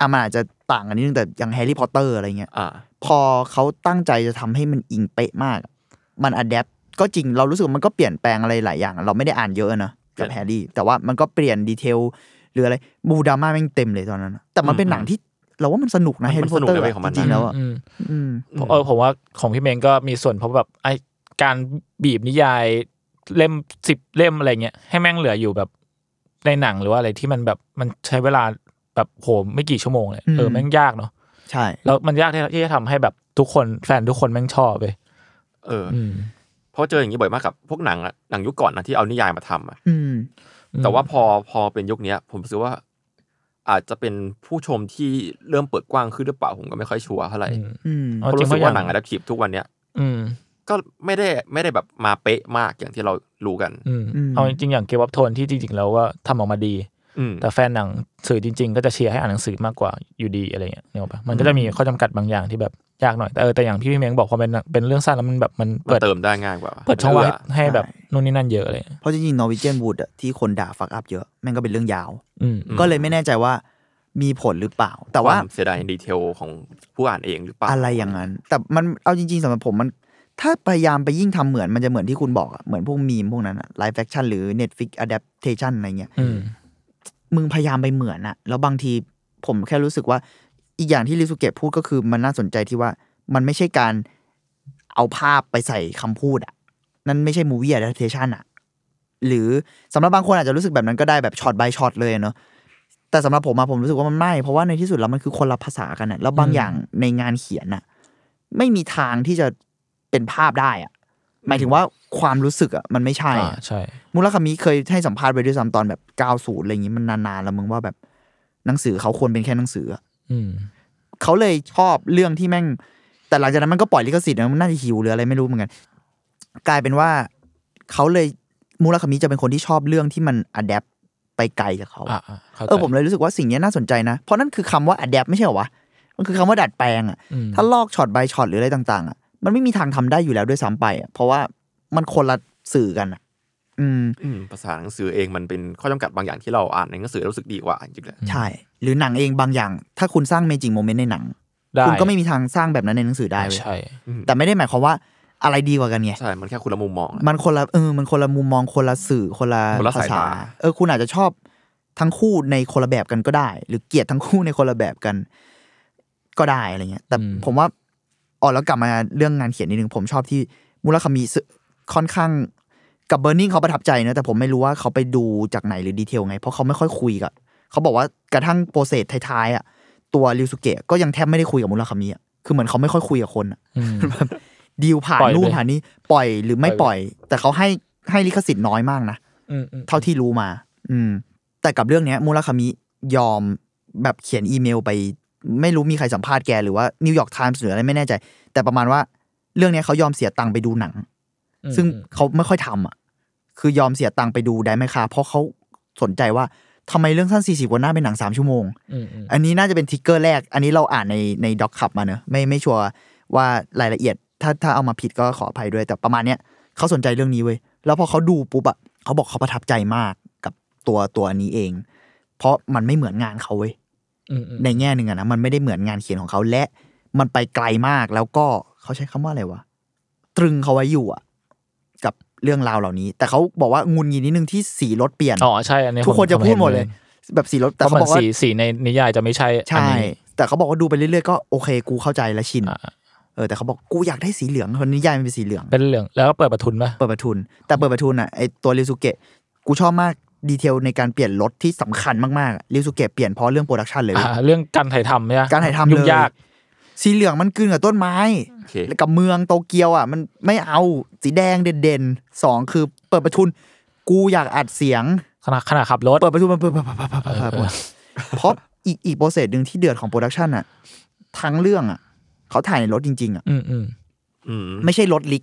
อะมันอาจจะต่างกันนิดนึงแต่อย่างแฮร์รี่พอตเตอร์อะไรเงี้ยอ่าพอเขาตั้งใจจะทำให้มันอิงเป๊ะมากอะมัน adapt ก็จริงเรารู้สึกว่ามันก็เปลี่ยนแปลงอะไรหลายอย่าง เราไม่ได้อ่านเยอะนะกับเปลี่ยนแฮร์รี่แต่ว่ามันก็เปลี่ยน detail หรืออะไรบู๊ดราม่าแม่งเต็มเลยตอนนั้นอะแต่มันเป็นหนังที่เราว่ามันสนุกนะมันแฮร์รี่สพอตนุกเตอร์ใน way ของมันจริงๆแล้วอะอืมอืมเออผมว่าของพี่เมงก็มีส่วนเพราะแบบไอการบีบนิยายเล่มสิบเล่มอะไรเงี้ยให้แม่งเหลืออยู่แบบในหนังหรือว่าอะไรที่มันแบบมันใช้เวลาแบบโหไม่กี่ชั่วโมงเลยเออแม่งยากเนาะใช่ แล้วมันยากที่ที่จะทำให้แบบทุกคนแฟนทุกคนแม่งชอบไปเอออืมเพราะเจออย่างนี้บ่อยมากกับพวกหนังอะหนังยุคก่อนนะที่เอานิยายมาทำอะอืม แต่ว่าพอพอเป็นยุคเนี้ยผมรู้สึกว่า อาจจะเป็นผู้ชมที่เริ่มเปิดกว้างขึ้นหรือเปล่าผมก็ไม่ค่อยชัวร์เท่าไหร่อืมอืมเอาเพราะจริงรู้สึกเพราะว่าอย่างหนังอะดัพทีฟทุกวันเนี้ยอืมก็ไม่ได้ไม่ได้แบบมาเป๊ะมากอย่างที่เรารู้กันอืมเอาจริงๆอย่างเกมวับโทนที่จริงๆแล้วว่าทำออกมาดีอืม แต่แฟนหนังสื่อจริง ๆ ก็จะเชียร์ให้อ่านหนังสือมากกว่าอยู่ดีอะไรเงี้ยเนี่ยหรอกปะมันก็จะมีข้อจำกัดบางอย่างที่แบบยากหน่อยแต่เออแต่อย่างที่พี่เม้งบอกพอเป็นเป็นเรื่องสั้นแล้วมันแบบมันมันเปิดเติมได้ง่ายกว่า เปิดช่องว่างให้เอให้แบบนู่นนี่นั่นเยอะเลย เพราะจริงๆนอร์วิเจนวูดอะที่คนด่า fuck up เยอะแม่งก็เป็นเรื่องยาวอืมก็เลยไม่แน่ใจว่ามีผลหรือเปล่า แต่ว่าความเสียดาย detail ของผู้อ่านเองหรือเปล่าอะไรอย่างนั้น แต่มันเอาจริง ๆสำหรับผมมันถ้าพยายามไปยิ่งทำเหมือนมันจะเหมือนที่คุณบอกอะเหมือนพวกมีมพวกนั้นอะ live action หรือ Netflix adaptation อะไรเงี้ยอื มึงพยายามไปเหมือนอะแล้วบางทีผมแค่รู้สึกว่า อีกอย่างที่ริสุเกะพูดก็คือมันน่าสนใจที่ว่ามันไม่ใช่การเอาภาพไปใส่คำพูดอะนั่นไม่ใช่ movie adaptation อะหรือสำหรับบางคนอาจจะรู้สึกแบบนั้นก็ได้แบบช็อต by ช็อตเลยเนาะแต่สำหรับผมอะผมรู้สึกว่ามันไม่ เพราะว่าในที่สุดแล้วมันคือคนละภาษากันอะแล้วบางอืมอย่างในงานเขียนอะไม่มีทางที่จะเป็นภาพได้อะ หมายถึงว่าความรู้สึกอะมันไม่ใช่อ่าอะใช่มูลคามิเคยให้สัมภาษณ์ไปด้วยซ้ำตอนแบบ90อะไรอย่างงี้มันนานๆแล้วมึงว่าแบบหนังสือเขาควรเป็นแค่หนังสืออะอืม เขาเลยชอบเรื่องที่แม่ง แต่หลังจากนั้นมันก็ปล่อยลิขสิทธิ์นะมันน่าจะหิวหรืออะไรไม่รู้เหมือนกัน กลายเป็นว่าเขาเลยมูราคามิจะเป็นคนที่ชอบเรื่องที่มัน adapt ไปไกลจากเขา อ่าอ่าข้าใจ เออผมเลยรู้สึกว่าสิ่งนี้น่าสนใจนะ เพราะนั่นคือคำว่า adapt ไม่ใช่เหรอวะ มันคือคำว่าดัดแปลงอะอืม ถ้าลอกช็อต by ช็อตหรืออะไรต่าง ๆอะ มันไม่มีทางทำได้อยู่แล้วด้วยซ้ำไปอะเพราะว่ามันคนละสื่อกันอะอืมอืมภาษาหนังสือเองมันเป็นข้อจำกัดบางอย่างที่เราอ่านในหนังสือแล้วรู้สึกดีกว่าจริงๆเลยใช่ หรือหนังเองบางอย่าง ถ้าคุณสร้างเมจิกโมเมนต์ในหนังได้คุณก็ไม่มีทางสร้างแบบนั้นในหนังสือได้เว้ยใช่แต่ไม่ได้หมายความว่าอะไรดีกว่ากันไงใช่ มันแค่คุณละมุมมองอะมันคนละเออมันคนละมุมมองคนละสื่อคนละคนละภาสายษาตาเออคุณอาจจะชอบทั้งคู่ในคนละแบบกันก็ได้ หรือเกลียดทั้งคู่ในคนละแบบกัน ก็ได้อะไรเงี้ย แต่อืมผมว่า อ๋อแล้วกลับมาเรื่องงานเขียนนิดนึงผมชอบที่มูราคามิซึค่อนข้างกับ Burning เขาประทับใจนะแต่ผมไม่รู้ว่าเขาไปดูจากไหนหรือ detail ไง เพราะเขาไม่ค่อยคุยกับเขาบอกว่ากระทั่ง process ท้ายๆอะตัวริวสุเกะก็ยังแทบไม่ได้คุยกับมูราคามิอะคือเหมือนเขาไม่ค่อยคุยกับคนอะอืมแบบดีลผ่านปล่อยนู่นไปผ่านนี่ปล่อยหรือไม่ปปล่ล่ออยยแต่เขาให้ให้ลิขสิทธิ์น้อยมากนะอืมอืมเท่าที่รู้มา อืม แต่กับเรื่องเนี้ยมูราคามิยอมแบบเขียนอีเมลไป ไม่รู้มีใครสัมภาษณ์แกหรือว่า New York Times หรืออะไรไม่แน่ใจ แต่ประมาณว่าเรื่องเนี้ยเขายอมเสียตังค์ไปดูหนังอืมซึ่งเขาไม่ค่อยทำอะ คือยอมเสียตังค์ไปดู Drive My Car เพราะเขาสนใจว่าทำไมเรื่องสั้นสี่สิบกว่าหน้าเป็นหนังสามชั่วโมงอืมอืมอันนี้น่าจะเป็น trigger แรก อันนี้เราอ่านในใน Doc Club มาเนอะไม่ไม่ชัวร์ว่ารายละเอียด ถ้าถ้าเอามาผิดก็ขออภัยด้วย แต่ประมาณเนี้ยเขาสนใจเรื่องนี้เว้ย แล้วพอเขาดูปุ๊บอะเขาบอกเขาประทับใจมากกับตัวตัวอันนี้เอง เพราะมันไม่เหมือนงานเขาเว้ยอืมอืม ในแง่หนึ่งอะนะมันไม่ได้เหมือนงานเขียนของเขาและ มันไปไกลมากแล้วก็เขาใช้คำว่าอะไรวะตรึงเขาไว้อยู่อะกับเรื่องราวเหล่านี้ แต่เขาบอกว่างุนงิดนิดนึงที่สีรถเปลี่ยนอ๋อใช่อันนี้ทุกคนผจะผมพูดหมดนเลย แบบสีรถเพแต่ราะเขามันบอกว่าสีสีในนิยายจะไม่ใช่อันใช่นี้แต่เขาบอกว่าดูไปเรื่อยๆก็โอเค กูเข้าใจและชินอ่าเออแต่เขาบอกกูอยากได้สีเหลืองคนนิยายมันเป็นสีเหลืองเป็นเหลืองแล้วก็เปิดประทุนป่ะเปิดประทุน แต่เปิดประทุนอะไอตัวริวสุเกะกูชอบมาก detail ในการเปลี่ยนรถที่สำคัญมากๆริวสุเกะเปลี่ยนเพราะเรื่อง production เลยเว้ยอ่าเรื่องการถ่ายทำเนี่ยการถ่ายทำเลยยุ่งยาก สีเหลืองมันกลืนกับต้นไม้โอเคแล้วกับเมืองโตเกียวอะ มันไม่เอาสีแดงเด่นๆสองคือเปิดประทุน กูอยากอัดเสียงขณะขณะขับรถเปิดประทุนมันเปิดเปิดเปิดเปิดเปิดเปิดเปิดเออเพราะอีกอีก process หนึ่งที่เดือดของ production อะทั้งเรื่องอะเขาถ่ายในรถจริง ๆอะอืมอืมอืมไม่ใช่รถลิก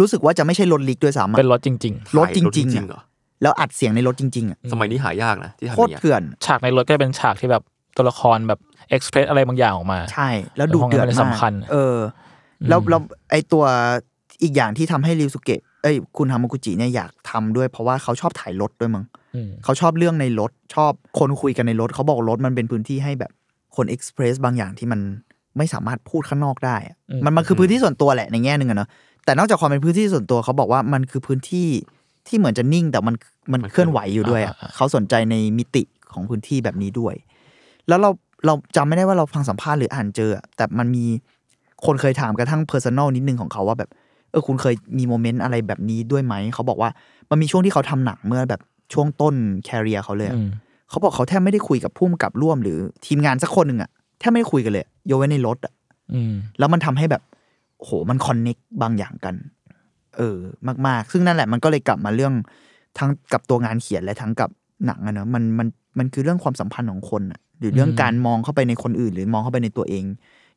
รู้สึกว่าจะไม่ใช่รถลิกด้วยซ้ำอะเป็นรถจริงรถจริงๆถ่ายอะเหรอ แล้วอัดเสียงในรถจริงๆอะสมัยนี้หายากนะที่ทำโคอตรย่างเงี้ยเถื่อนๆฉากในรถก็เป็นฉากที่แบบตัวละครแบบเอ็กซ์เพรสอะไรบางอย่างออกมา ใช่ แล้วดูเดือดแล้วพวกนั้นมันมากสำคัญเออ แล้วแล้วไอตัวอีกอย่างที่ทำให้ริวสุเกะเอ้ยคุณฮามากุจิเนี่ยอยากทำด้วย เพราะว่าเขาชอบถ่ายรถด้วยมั้งอืมเขาชอบเรื่องในรถ ชอบคนคุยกันในรถ เขาบอกรถมันเป็นพื้นที่ให้แบบคน express บางอย่างที่มันไม่สามารถพูดข้างนอกได้อะมันมันคือพื้นที่ส่วนตัวแหละในแง่หนึ่งอะเนาะแต่นอกจากความเป็นพื้นที่ส่วนตัวเขาบอกว่ามันคือพื้นที่ ที่เหมือนจะนิ่งแต่มันมันเคลื่อนไหวอยู่ด้วยอะเขาสนใจในมิติของพื้นที่แบบนี้ด้วย แล้วเราเราจำไม่ได้ว่าเราฟังสัมภาษณ์หรืออ่านเจออะแต่มันมีคนเคยถามกระทั่ง personal นิดนึงของเขาว่าแบบเออคุณเคยมี moment อะไรแบบนี้ด้วยไหม เขาบอกว่ามันมีช่วงที่เขาทำหนังเมื่อแบบช่วงต้นแคริเอร์เขาเลยอะอืมเขาบอกเขาแทบไม่ได้คุยกับผู้กำกับร่วมหรือทีมงานสักคนหนึ่งอะแทบไม่ได้คุยกันเลยโยกเว้นในรถอะอืมแล้วมันทำให้แบบโอ้โหมันคอนเน็กบางอย่างกัน เออมาก ๆ ซึ่งนั่นแหละมันก็เลยกลับมาเรื่องทั้งกับตัวงานเขียนและทั้งกับหนังอะเนอะมันมันมันคือเรื่องความสัมพันธ์ของคนอะหรือเรื่องอืมการมองเข้าไปในคนอื่น หรือมองเข้าไปในตัวเอง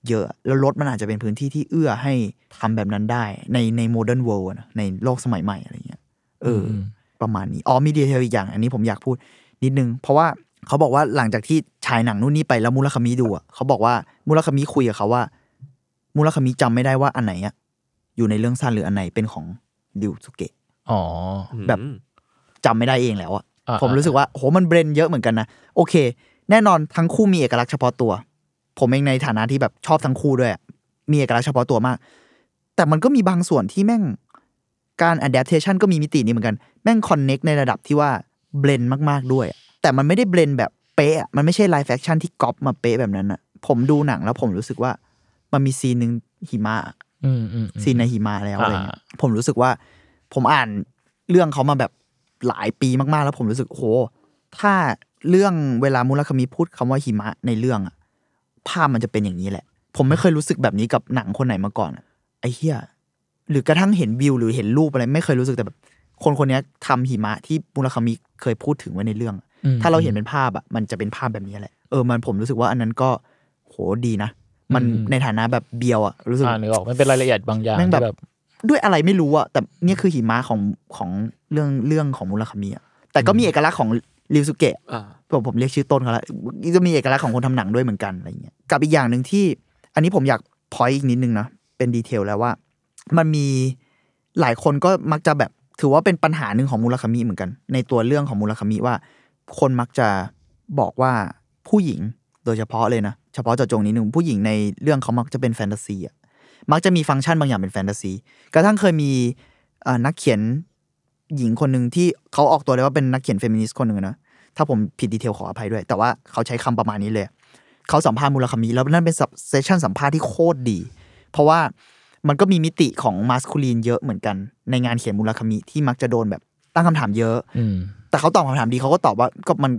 เยอะ แล้วรถมันอาจจะเป็นพื้นที่ที่เอื้อให้ทำแบบนั้นได้ ในใน modern world ในโลกสมัยใหม่อะไรเงี้ยเอออมประมาณนี้อ๋อมี detail อีกอย่าง อันนี้ผมอยากพูดนิดนึง เพราะว่าเขาบอกว่าหลังจากที่ฉายหนังนู่นนี่ไปแล้วมูราคามิดูอะเขาบอกว่ามูราคามิคุยกับเขาว่ามูราคามิจำไม่ได้ว่าอันไหนอะ อยู่ในเรื่องสั้นหรืออันไหนเป็นของริวสุเกะอ๋อแบบจำไม่ได้เองแล้วอะอ่าผมรู้สึกว่าโหมัน blend เยอะเหมือนกันนะโอเค แน่นอนทั้งคู่มีเอกลักษณ์เฉพาะตัว ผมเองในฐานะที่แบบชอบทั้งคู่ด้วยอะมีเอกลักษณ์เฉพาะตัวมาก แต่มันก็มีบางส่วนที่แม่งการ adaptation ก็มีมิตินี้เหมือนกัน แม่ง connect ในระดับที่ว่าเบลนมาก ๆ ด้วยอะแต่มันไม่ได้เบลนแบบเป๊ะอะมันไม่ใช่ live action ที่ก๊อปมาเป๊ะแบบนั้นอะผมดูหนังแล้วผมรู้สึกว่า มันมีซีนหนึ่งหิมะอืมอืมอืม ซีนในหิมะแล้วอะไรเงี้ยอ่าผมรู้สึกว่า ผมอ่านเรื่องเขามาแบบหลายปีมากๆ แล้วผมรู้สึกโหถ้าเรื่องเวลามูลคามิพูดคำว่าหิมะในเรื่องอะภาพมันจะเป็นอย่างนี้แหละ ผมไม่เคยรู้สึกแบบนี้กับหนังคนไหนมาก่อนอะไอ้เหี้ยหรือกระทั่งเห็นวิวหรือเห็นรูปอะไร ไม่เคยรู้สึกแต่แบบ คนคนเนี้ยทำหิมะที่มูลคามิเคยพูดถึงไว้ในเรื่องอะอืมถ้าเราเห็นเป็นภาพอะมันจะเป็นภาพแบบนี้แหละเออมันผมรู้สึกว่าอันนั้นก็โหดีนะ มันอืมในฐานะแบบเบียวอะรู้สึกอ่านึกออกมันเป็นรายละเอียดบางอย่างแม่งแบบที่แบบด้วยอะไรไม่รู้อะแต่เนี่ยคือหิมะของของเรื่องเรื่องของมูลคามิอะแต่ก็มีเอกลักษณ์ของริวสุเกะอ่าผมผมเรียกชื่อต้นเขาแล้วจะมีเอกลักษณ์ของคนทำหนังด้วยเหมือนกันอะไรเงี้ยกับอีกอย่างหนึ่งที่ อันนี้ผมอยากพอยอีกนิดนึงนะเป็นดีเทลแล้วว่า มันมีหลายคนก็มักจะแบบถือว่าเป็นปัญหาหนึ่งของมูลคามิเหมือนกัน ในตัวเรื่องของมูลคามิว่า คนมักจะบอกว่าผู้หญิงโดยเฉพาะเลยนะ เฉพาะเจาะจงนิดนึงผู้หญิงในเรื่องเขามักจะเป็นแฟนตาซีอะมักจะมีฟังก์ชันบางอย่างเป็นแฟนตาซีกระทั่งเคยมีเอ่อนักเขียนหญิงคนหนึ่งที่เขาออกตัวเลยว่าเป็นนักเขียนเฟมินิสต์คนหนึ่งนะถ้าผมผิด detail ขออภัยด้วย แต่ว่าเขาใช้คำประมาณนี้เลยเขาสัมภาษณ์มูราคามิแล้วนั่นเป็น session สัมภาษณ์ที่โคตรดี เพราะว่ามันก็มีมิติของ masculine เยอะเหมือนกัน ในงานเขียนมูราคามิที่มักจะโดนแบบตั้งคำถามเยอะ อืมแต่เขาตอบคำถามดีเขาก็ตอบว่าก็มัน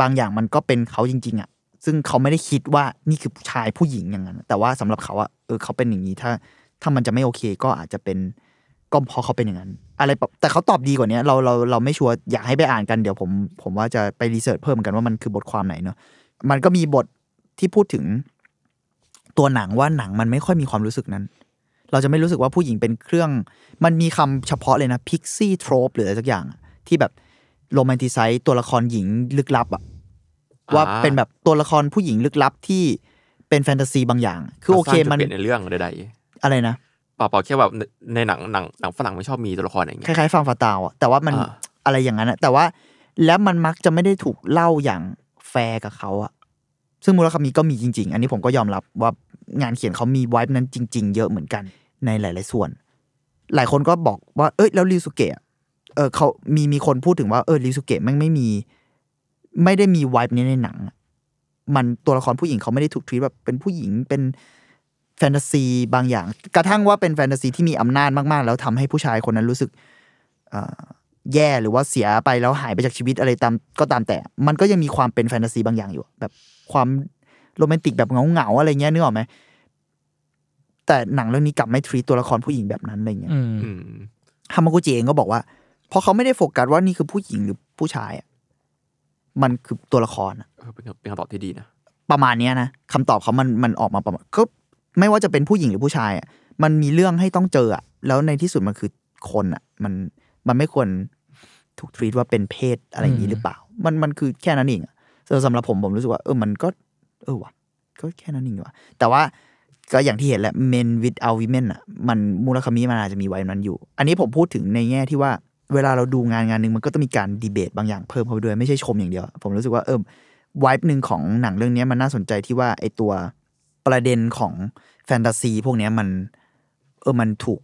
บางอย่างมันก็เป็นเขาจริง ๆอะ ซึ่งเขาไม่ได้คิดว่านี่คือชายผู้หญิงอย่างนั้น แต่ว่าสำหรับเขาอะเออเขาเป็นอย่างนี้ถ้าถ้ามันจะไม่โอเคก็อาจจะเป็นก็เพราะเขาเป็นอย่างนั้น อะไรแบบแต่เขาตอบดีกว่านี้เราเราเราไม่ชัวร์อยากให้ไปอ่านกันเดี๋ยวผมผมว่าจะไปรีเสิร์ชเพิ่มเหมือนกันว่ามันคือบทความไหนเนอะมันก็มีบทที่พูดถึงตัวหนังว่าหนังมันไม่ค่อยมีความรู้สึกนั้น เราจะไม่รู้สึกว่าผู้หญิงเป็นเครื่อง มันมีคำเฉพาะเลยนะพิกซี่โทรปหรืออะไรสักอย่างที่แบบromanticize ตัวละครหญิงลึกลับอะ ว่าเป็นแบบตัวละครผู้หญิงลึกลับที่เป็นแฟนตาซีบางอย่าง คือโอเคสร้างจุดมันเปลี่ยนในเรื่องใดอะไรนะๆเปล่าๆแค่แบบในในหนังหนังหนังฝรั่งมันชอบมีตัวละครอย่างคเงี้ยล้ายๆ femme fatale อะแต่ว่ามันอ่าอะไรอย่างนั้นอะแต่ว่าแล้วมันมักจะไม่ได้ถูกเล่าอย่างแฟร์กับเขาอะซึ่งมูราคามิก็มีจริง ๆ อันนี้ผมก็ยอมรับว่างานเขียนเขามี vibe นั้นจริง ๆ เยอะเหมือนกันในหลาย ๆ ส่วน หลายคนก็บอกว่า เอ้ยแล้วริวสุเกะอะเออเขามีมีคนพูดถึงว่าเออริวสุเกะแม่งไม่มี ไม่ได้มีไวบ์นี้ในหนังอะมันตัวละครผู้หญิงเขาไม่ได้ถูกทรีตแบบเป็นผู้หญิงเป็นแฟนตาซีบางอย่าง กระทั่งว่าเป็นแฟนตาซีที่มีอำนาจมากๆ แล้วทำให้ผู้ชายคนนั้นรู้สึกเอ่อแย่หรือว่าเสียไปแล้วหายไปจากชีวิตอะไรตามก็ตามแต่ มันก็ยังมีความเป็นแฟนตาซีบางอย่างอยู่ แบบความโรแมนติกแบบเหงาๆอะไรเงี้ยนึกออกไหมแต่หนังเรื่องนี้กลับไม่ทรีตตัวละครผู้หญิงแบบนั้นอะไรเงี้ยอืมอืมฮามากุจิเองก็บอกว่า เพราะเขาไม่ได้โฟกัสว่านี่คือผู้หญิงหรือผู้ชายอะ มันคือตัวละครอะเออเป็นเป็นคำตอบที่ดีนะประมาณเนี้ยนะคำตอบเขามันมันออกมาประมาณก็ไม่ว่าจะเป็นผู้หญิงหรือผู้ชายอะมันมีเรื่องให้ต้องเจออะแล้วในที่สุดมันคือคนอะมันมันไม่ควรถูกทรีตว่าเป็นเพศอะไรอย่างนี้หรือเปล่า มันมันคือแค่นั้นเองอะส่วนสำหรับผมผมรู้สึกว่าเออมันก็ เออว่ะก็แค่นั้นเองว่ะแต่ว่าก็อย่างที่เห็นแหละ men without women อะมันมูลคามีมันอาจจะมีไว้นั้นอยู่ อันนี้ผมพูดถึงในแง่ที่ว่า เวลาเราดูงานงานหนึ่งมันก็ต้องมีการดีเบตบางอย่างเพิ่มเข้าไปด้วยไม่ใช่ชมอย่างเดียว ผมรู้สึกว่าเออวายหนึ่งของหนังเรื่องนี้มันน่าสนใจที่ว่าไอตัวประเด็นของแฟนตาซีพวกนี้มัน เออมันถูก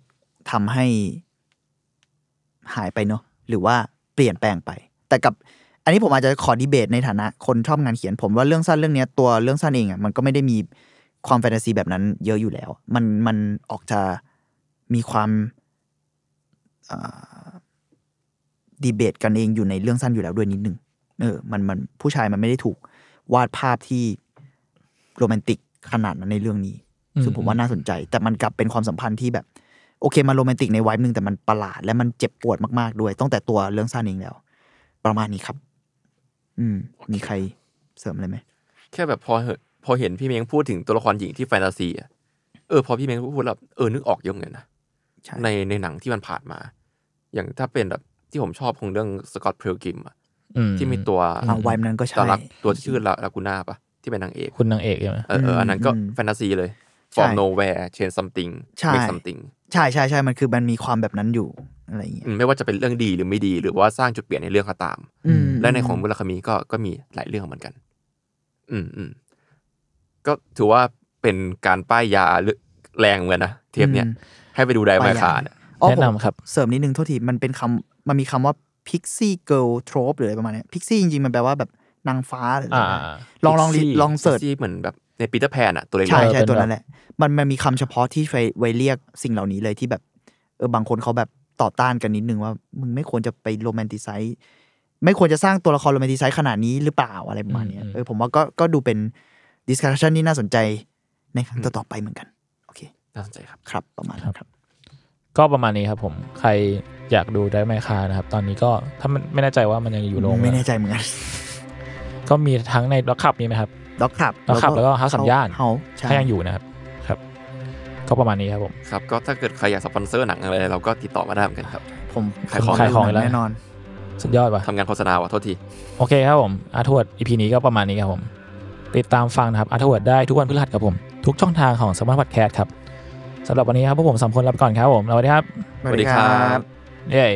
ทำให้หายไปเนอะหรือว่าเปลี่ยนแปลงไป แต่กับ อันนี้ผมอาจจะขอดีเบตในฐานะ คนชอบงานเขียน ผมว่าเรื่องสั้นเรื่องนี้ตัวเรื่องสั้นเองอะมันก็ไม่ได้มีความแฟนตาซีแบบนั้น เยอะอยู่แล้ว มันมันออกจะมีความ ดีเบตกันเองอยู่ในเรื่องสั้นอยู่แล้วด้วยนิดนึงเออมันมันผู้ชายมันไม่ได้ถูกวาดภาพที่โรแมนติกขนาดนั้นในเรื่องนี้อืมซึ่งผมว่าน่าสนใจ แต่มันกลับเป็นความสัมพันธ์ที่แบบ โอเค มันโรแมนติกในไวบ์หนึ่งแต่มันประหลาด และมันเจ็บปวดมากๆด้วยตั้งแต่ตัวเรื่องสั้นเองแล้ว ประมาณนี้ครับ อืม มีใครเสริมอะไรไหมแค่แบบพอเหอะพอเห็นพี่เม้งพูดถึงตัวละครหญิงที่แฟนตาซีอะเออพอพี่เม้งพูดแล้วเออนึกออกเยอะเหมือนกันนะใช่ในในหนังที่มันผ่านมา อย่างถ้าเป็นแบบ ที่ผมชอบของเรื่องสกอตเพลกิมอะอืมที่มีตัวอ่าไวบ์นั้นก็ตใช่อนรักตัวที่ชื่อลาลากูน่าปะที่เป็นนางเอก คุณนางเอกใช่ไหมเออเอออันนั้นก็อืมแฟนตาซีเลยใช่ from nowhere change something ใช่ make something ใช่ใช่ใช่มันคือมันมีความแบบนั้นอยู่อะไรอย่างเงี้ยอืมไม่ว่าจะเป็นเรื่องดีหรือไม่ดี หรือว่าสร้างจุดเปลี่ยนในเรื่องก็ตามอืมและในของมุลคามีก็ก็มีหลายเรื่องเหมือนกัน อืมอืมก็ถือว่าเป็นการป้ายยาเรื่องแรงเหมือนกันนะเทปเนี้ยอืมให้ไปดูไดมาคาเนี่ยอ๋อ แนะผมนำครับเสริมนิดนึงโทษทีมันเป็นคำมันมีคำว่า pixie girl trope หรืออะไรประมาณเนี้ย pixie จริงๆ มันแปลว่าแบบนางฟ้าหรืออะไรอ่านะลองลอง Pixie ลองเสิร์ชที่เหมือนแบบในปีเตอร์แพนอะตัวเล็กๆใช่เออใช่เป็นตัวแบบนั้นแหละมันมันมีคำเฉพาะที่ไว้ไว้เรียกสิ่งเหล่านี้เลยที่แบบเออบางคนเขาแบบต่อต้านกันนิดนึงว่า มึงไม่ควรจะไป romanticize ไม่ควรจะสร้างตัวละคร romanticize ขนาดนี้หรือเปล่าอะไรประมาณเนี้ยอืมเออผมว่าก็ก็ดูเป็น discussionที่น่าสนใจในครั้งต่อๆไปเหมือนกัน โอเค น่าสนใจครับ ครับประมาณนั้นครับ ก็ประมาณนี้ครับผมใครอยากดู Drive My Car นะครับ ตอนนี้ก็ถ้ามันไม่แน่ใจว่ามันยังอยู่โรงไม่แน่ใจเหมือนกันก็มีทั้งในล็อกขับมีไหมครับด็อกขับ Dog Club แล้วก็ House สามย่านเฮาใช่ถ้ายังอยู่นะครับครับ ก็ประมาณนี้ครับผมครับก็ถ้าเกิดใครอยากสปอนเซอร์หนังอะไรเราก็ติดต่อมาได้เหมือนกันครับ ผมขายของผมขายของอีกแล้วแน่นอน สุดยอดว่ะทำงานโฆษณาว่ะโทษทีโอเคครับผม Arttrovert EP นี้ก็ประมาณนี้ครับผมติดตามฟังนะครับอาร์ทวดได้ทุกวันพฤหัสครับผม ทุกช่องทางของ Salmon Podcast ครับ สำหรับวันนี้ครับพวกผมสามคนลาไปก่อนครับผมสวัสดีครับ สวัสดีครับ เย้